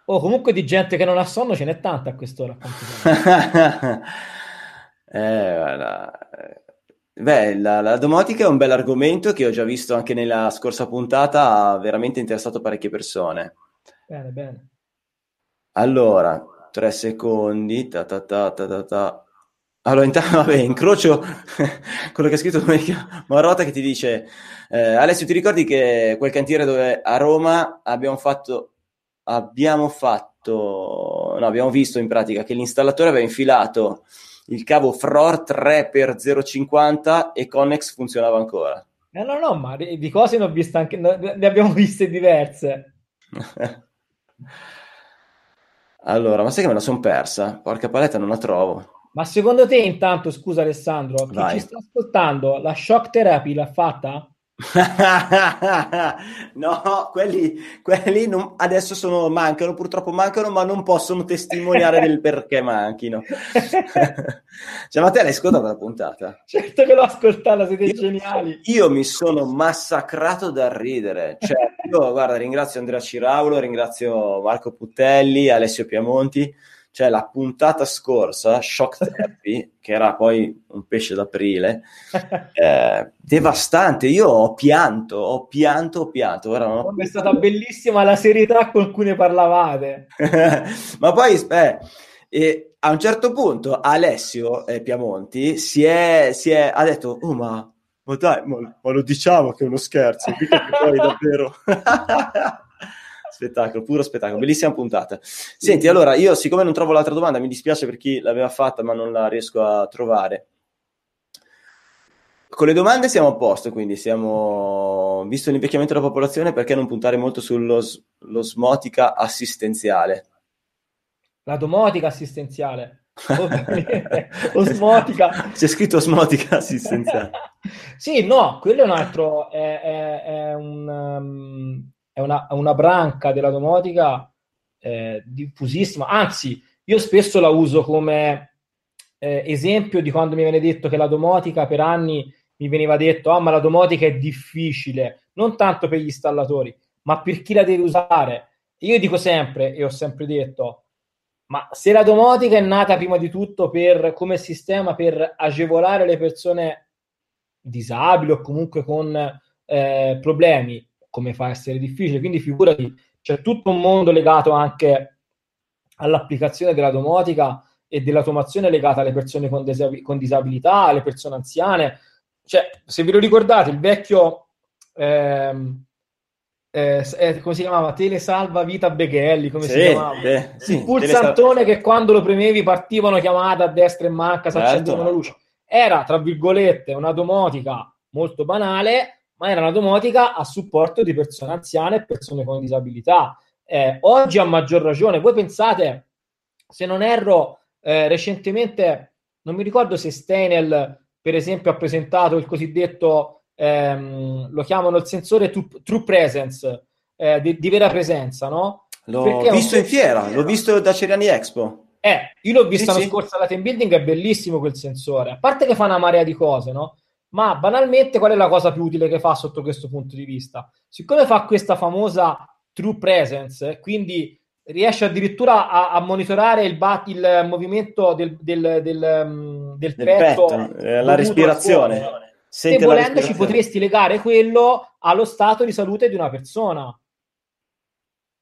oh, comunque di gente che non ha sonno ce n'è tanta a quest'ora. [laughs] Eh, guarda, eh, Beh, la, la domotica è un bel argomento che ho già visto anche nella scorsa puntata, ha veramente interessato parecchie persone. Bene, bene. Allora, tre secondi. Ta ta ta ta ta ta. Allora, intanto, [laughs] vabbè, incrocio [laughs] quello che ha scritto Domenica Marotta che ti dice: eh, Alessio, ti ricordi che quel cantiere dove a Roma abbiamo fatto, abbiamo fatto, no, abbiamo visto in pratica che l'installatore aveva infilato il cavo FROR 3x050 e Connex funzionava ancora. Eh, no, no, ma di di cose ne ho viste anche, ne abbiamo viste diverse. [laughs] Allora, ma sai che me la sono persa? Porca paletta, non la trovo. Ma secondo te, intanto, scusa Alessandro, chi Vai. ci sta ascoltando, la shock therapy l'ha fatta? [laughs] no, quelli, quelli non- adesso sono, mancano, purtroppo mancano, ma non possono testimoniare del perché manchino. [laughs] cioè, ma te l'hai ascoltata la puntata? certo che l'ho ascoltata, siete Io- geniali. Io mi sono massacrato dal ridere. Cioè, io, guarda, ringrazio Andrea Ciraulo, ringrazio Marco Puttelli, Alessio Piamonti. Cioè, la puntata scorsa, Shock [laughs] Therapy, che era poi un pesce d'aprile, [laughs] eh, devastante. Io ho pianto, ho pianto, ho pianto. Guarda, non È stata bellissima la serietà con cui ne parlavate. [laughs] Ma poi, eh, e a un certo punto, Alessio eh, Piamonti si è, si è- ha detto: Oh, ma, ma dai, ma, ma lo diciamo che è uno scherzo, mica che poi davvero. Spettacolo, puro spettacolo, bellissima puntata. Senti, allora io, siccome non trovo l'altra domanda, mi dispiace per chi l'aveva fatta, ma non la riesco a trovare. Con le domande siamo a posto, quindi siamo, visto l'invecchiamento della popolazione, perché non puntare molto sull'osmotica assistenziale? La domotica assistenziale. [laughs] Osmotica. C'è scritto osmotica assistenziale. [laughs] Sì, no, quello è un altro, è, è- è un, um, è una, una branca della domotica eh, diffusissima, anzi, io spesso la uso come eh, esempio di quando mi viene detto che la domotica per anni mi veniva detto, ah, ma la domotica è difficile, non tanto per gli installatori, ma per chi la deve usare. Io dico sempre, e ho sempre detto, ma se la domotica è nata prima di tutto per, come sistema per agevolare le persone disabili o comunque con eh, problemi, come fa a essere difficile? Quindi figurati, c'è tutto un mondo legato anche all'applicazione della domotica e dell'automazione legata alle persone con, disa- con disabilità, alle persone anziane. Cioè, se vi lo ricordate, il vecchio ehm, eh, eh, come si chiamava? Telesalva Vita Beghelli, come si Sì, chiamava? eh, sì, il pulsantone che quando lo premevi partivano chiamate a destra e manca, si Certo. accendevano luci. Era, tra virgolette, una domotica molto banale, ma era una domotica a supporto di persone anziane e persone con disabilità. Eh, oggi a maggior ragione, voi pensate, se non erro, eh, recentemente, non mi ricordo se Steinel, per esempio, ha presentato il cosiddetto, ehm, lo chiamano il sensore true, true presence, eh, di, di vera presenza, no? L'ho Perché visto in sensore- fiera, l'ho visto da Ceriani Expo. Eh, io l'ho visto Sì, l'anno sì. scorso alla team building, è bellissimo quel sensore. A parte che fa una marea di cose, no? Ma banalmente qual è la cosa più utile che fa sotto questo punto di vista? Siccome fa questa famosa true presence, quindi riesce addirittura a, a monitorare il, bat, il, movimento del, del, del, mm, del petto, petto eh, la respirazione. Se volendo ci potresti legare quello allo stato di salute di una persona.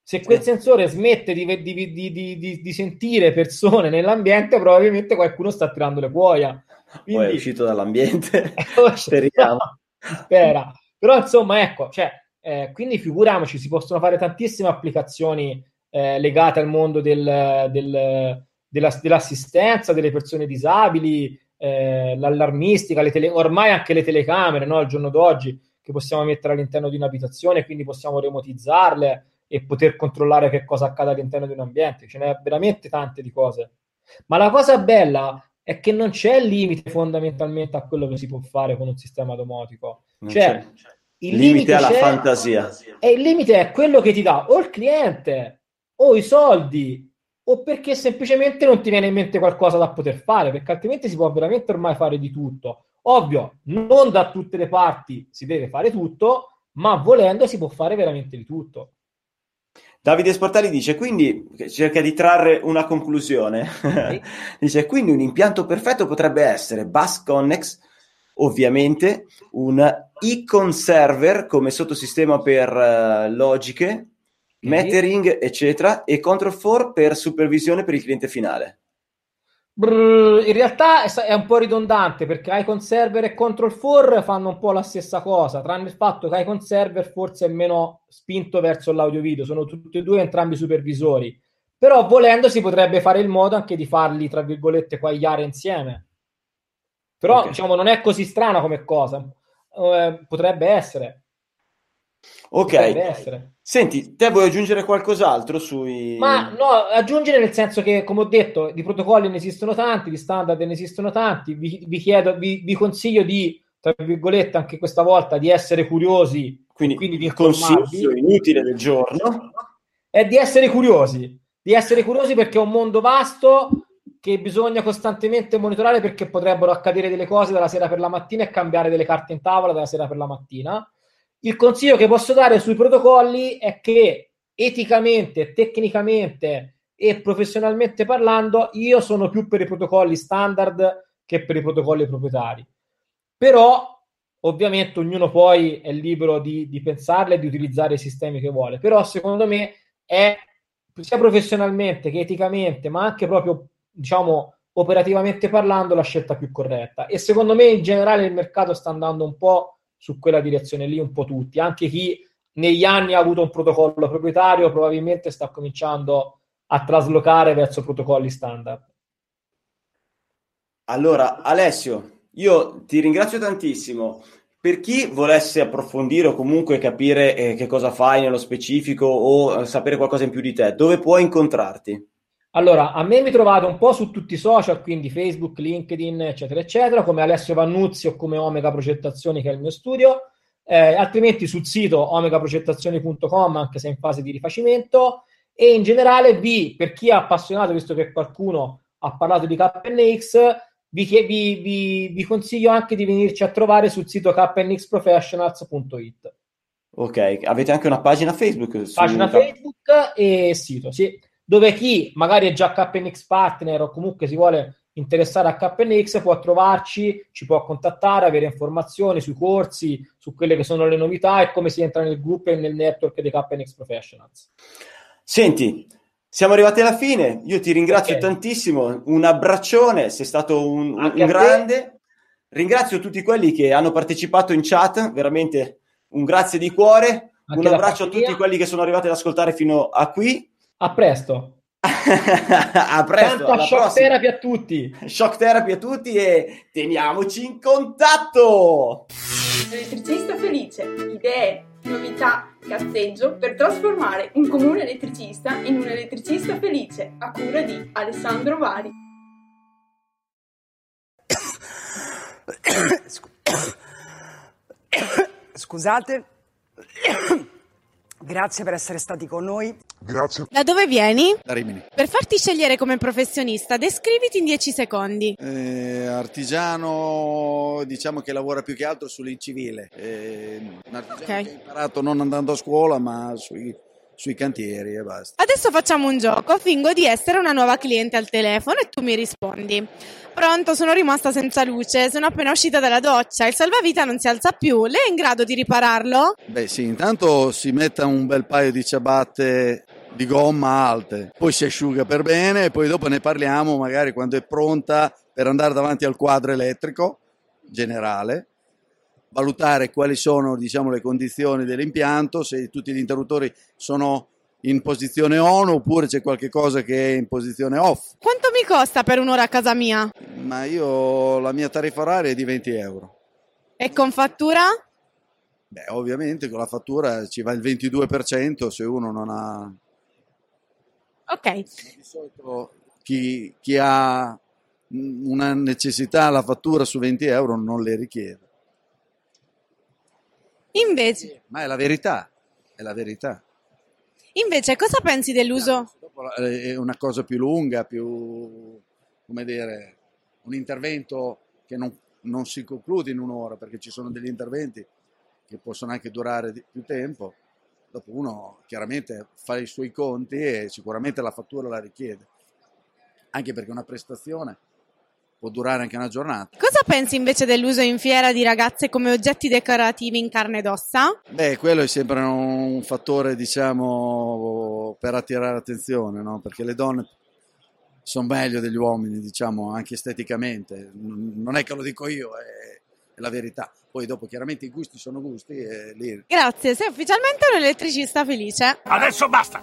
Se quel sì. sensore smette di, di, di, di, sentire persone nell'ambiente, probabilmente qualcuno sta tirando le cuoia. Quindi... Poi è uscito dall'ambiente. [laughs] Speriamo. Spera. Però insomma, ecco, cioè, eh, quindi figuriamoci, si possono fare tantissime applicazioni eh, legate al mondo del, del, della, dell'assistenza delle persone disabili, eh, l'allarmistica, le tele, ormai anche le telecamere, no, al giorno d'oggi, che possiamo mettere all'interno di un'abitazione, quindi possiamo remotizzarle e poter controllare che cosa accade all'interno di un ambiente. Ce n'è veramente tante di cose. Ma la cosa bella è che non c'è limite fondamentalmente a quello che si può fare con un sistema domotico. Non cioè, c'è. il limite, limite alla fantasia. E il limite è quello che ti dà o il cliente o i soldi o perché semplicemente non ti viene in mente qualcosa da poter fare, perché altrimenti si può veramente ormai fare di tutto. Ovvio, non da tutte le parti si deve fare tutto, ma volendo si può fare veramente di tutto. Davide Sportali dice, quindi cerca di trarre una conclusione. Okay. [laughs] dice, quindi un impianto perfetto potrebbe essere Bus Connex, ovviamente, un Icon Server come sottosistema per uh, logiche, Metering, eccetera, e Control 4 per supervisione per il cliente finale. Brr, in realtà è un po' ridondante perché Icon Server e Control 4 fanno un po' la stessa cosa, tranne il fatto che Icon Server forse è meno spinto verso l'audio video, sono tutti e due entrambi supervisori. Però volendo si potrebbe fare il modo anche di farli, tra virgolette, quagliare insieme. Però okay. diciamo non è così strana come cosa. Eh, potrebbe essere. Ok. Senti, te vuoi aggiungere qualcos'altro sui... Ma no, aggiungere nel senso che, come ho detto, di protocolli ne esistono tanti, di standard ne esistono tanti, vi, vi chiedo, vi, vi, consiglio di, tra virgolette, anche questa volta, di essere curiosi. Quindi, quindi di consiglio inutile del giorno è di essere curiosi, di essere curiosi perché è un mondo vasto che bisogna costantemente monitorare perché potrebbero accadere delle cose dalla sera per la mattina e cambiare delle carte in tavola dalla sera per la mattina il consiglio che posso dare sui protocolli è che eticamente, tecnicamente e professionalmente parlando, io sono più per i protocolli standard che per i protocolli proprietari. Però, ovviamente, ognuno poi è libero di, di pensarle e di utilizzare i sistemi che vuole. Però, secondo me, è sia professionalmente che eticamente, ma anche proprio, diciamo, operativamente parlando, la scelta più corretta. E secondo me, in generale, il mercato sta andando un po' su quella direzione lì un po' tutti. Anche chi negli anni ha avuto un protocollo proprietario probabilmente sta cominciando a traslocare verso protocolli standard. Allora, Alessio, io ti ringrazio tantissimo. Per chi volesse approfondire o comunque capire eh, che cosa fai nello specifico o eh, sapere qualcosa in più di te, dove può incontrarti? Allora, a me mi trovate un po' su tutti i social, quindi Facebook, LinkedIn, eccetera, eccetera, come Alessio Vannuzzi o come Omega Progettazioni, che è il mio studio. Eh, altrimenti sul sito omegaprogettazioni.com, anche se in fase di rifacimento. E in generale, vi, per chi è appassionato, visto che qualcuno ha parlato di KNX, vi, vi, vi, vi consiglio anche di venirci a trovare sul sito knxprofessionals.it. Ok, avete anche una pagina Facebook? Pagina Facebook e sito, sì dove chi magari è già KNX partner o comunque si vuole interessare a KNX può trovarci, ci può contattare, avere informazioni sui corsi, su quelle che sono le novità e come si entra nel gruppo e nel network dei KNX Professionals. Senti, siamo arrivati alla fine, io ti ringrazio okay. tantissimo, un abbraccione, sei stato un, un grande. Ringrazio tutti quelli che hanno partecipato in chat, veramente un grazie di cuore. Anche un abbraccio a tutti quelli che sono arrivati ad ascoltare fino a qui. A presto. [laughs] a presto. Tanta shock prossima. therapy a tutti. Shock therapy a tutti e teniamoci in contatto. Elettricista felice. Idee, novità, cazzeggio per trasformare un comune elettricista in un elettricista felice a cura di Alessandro Vari. [coughs] [coughs] Scusate. [coughs] Grazie per essere stati con noi. Grazie. Da dove vieni? Da Rimini. Per farti scegliere come professionista, descriviti in 10 secondi. Eh, artigiano, diciamo che lavora più che altro sull'incivile. Eh, un artigiano okay. che ha imparato non andando a scuola, ma sui, sui cantieri e basta. Adesso facciamo un gioco, fingo di essere una nuova cliente al telefono e tu mi rispondi. Pronto, sono rimasta senza luce, sono appena uscita dalla doccia, il salvavita non si alza più, lei è in grado di ripararlo? Beh sì, intanto si metta un bel paio di ciabatte di gomma alte, poi si asciuga per bene e poi dopo ne parliamo magari quando è pronta per andare davanti al quadro elettrico generale, valutare quali sono diciamo, le condizioni dell'impianto, se tutti gli interruttori sono in posizione on oppure c'è qualche cosa che è in posizione off. Quanto mi costa per un'ora a casa mia? Ma io la mia tariffa oraria è di 20 euro. E con fattura? Beh, ovviamente con la fattura ci va il 22% se uno non ha... Ok. Di solito chi, chi ha una necessità, la fattura su 20 euro non le richiede. Invece, Ma è la verità, è la verità. invece cosa pensi dell'uso? Dopo È una cosa più lunga, più, come dire, un intervento che non, non si conclude in un'ora, perché ci sono degli interventi che possono anche durare più tempo. Dopo uno chiaramente fa i suoi conti e sicuramente la fattura la richiede, anche perché una prestazione può durare anche una giornata. Cosa pensi invece dell'uso in fiera di ragazze come oggetti decorativi in carne ed ossa? Beh, quello è sempre un fattore, diciamo, per attirare attenzione, no? Perché le donne sono meglio degli uomini, diciamo, anche esteticamente. Non è che lo dico io, è, è la verità. Poi dopo chiaramente i gusti sono gusti e lì Grazie, sei ufficialmente un elettricista felice. Adesso basta!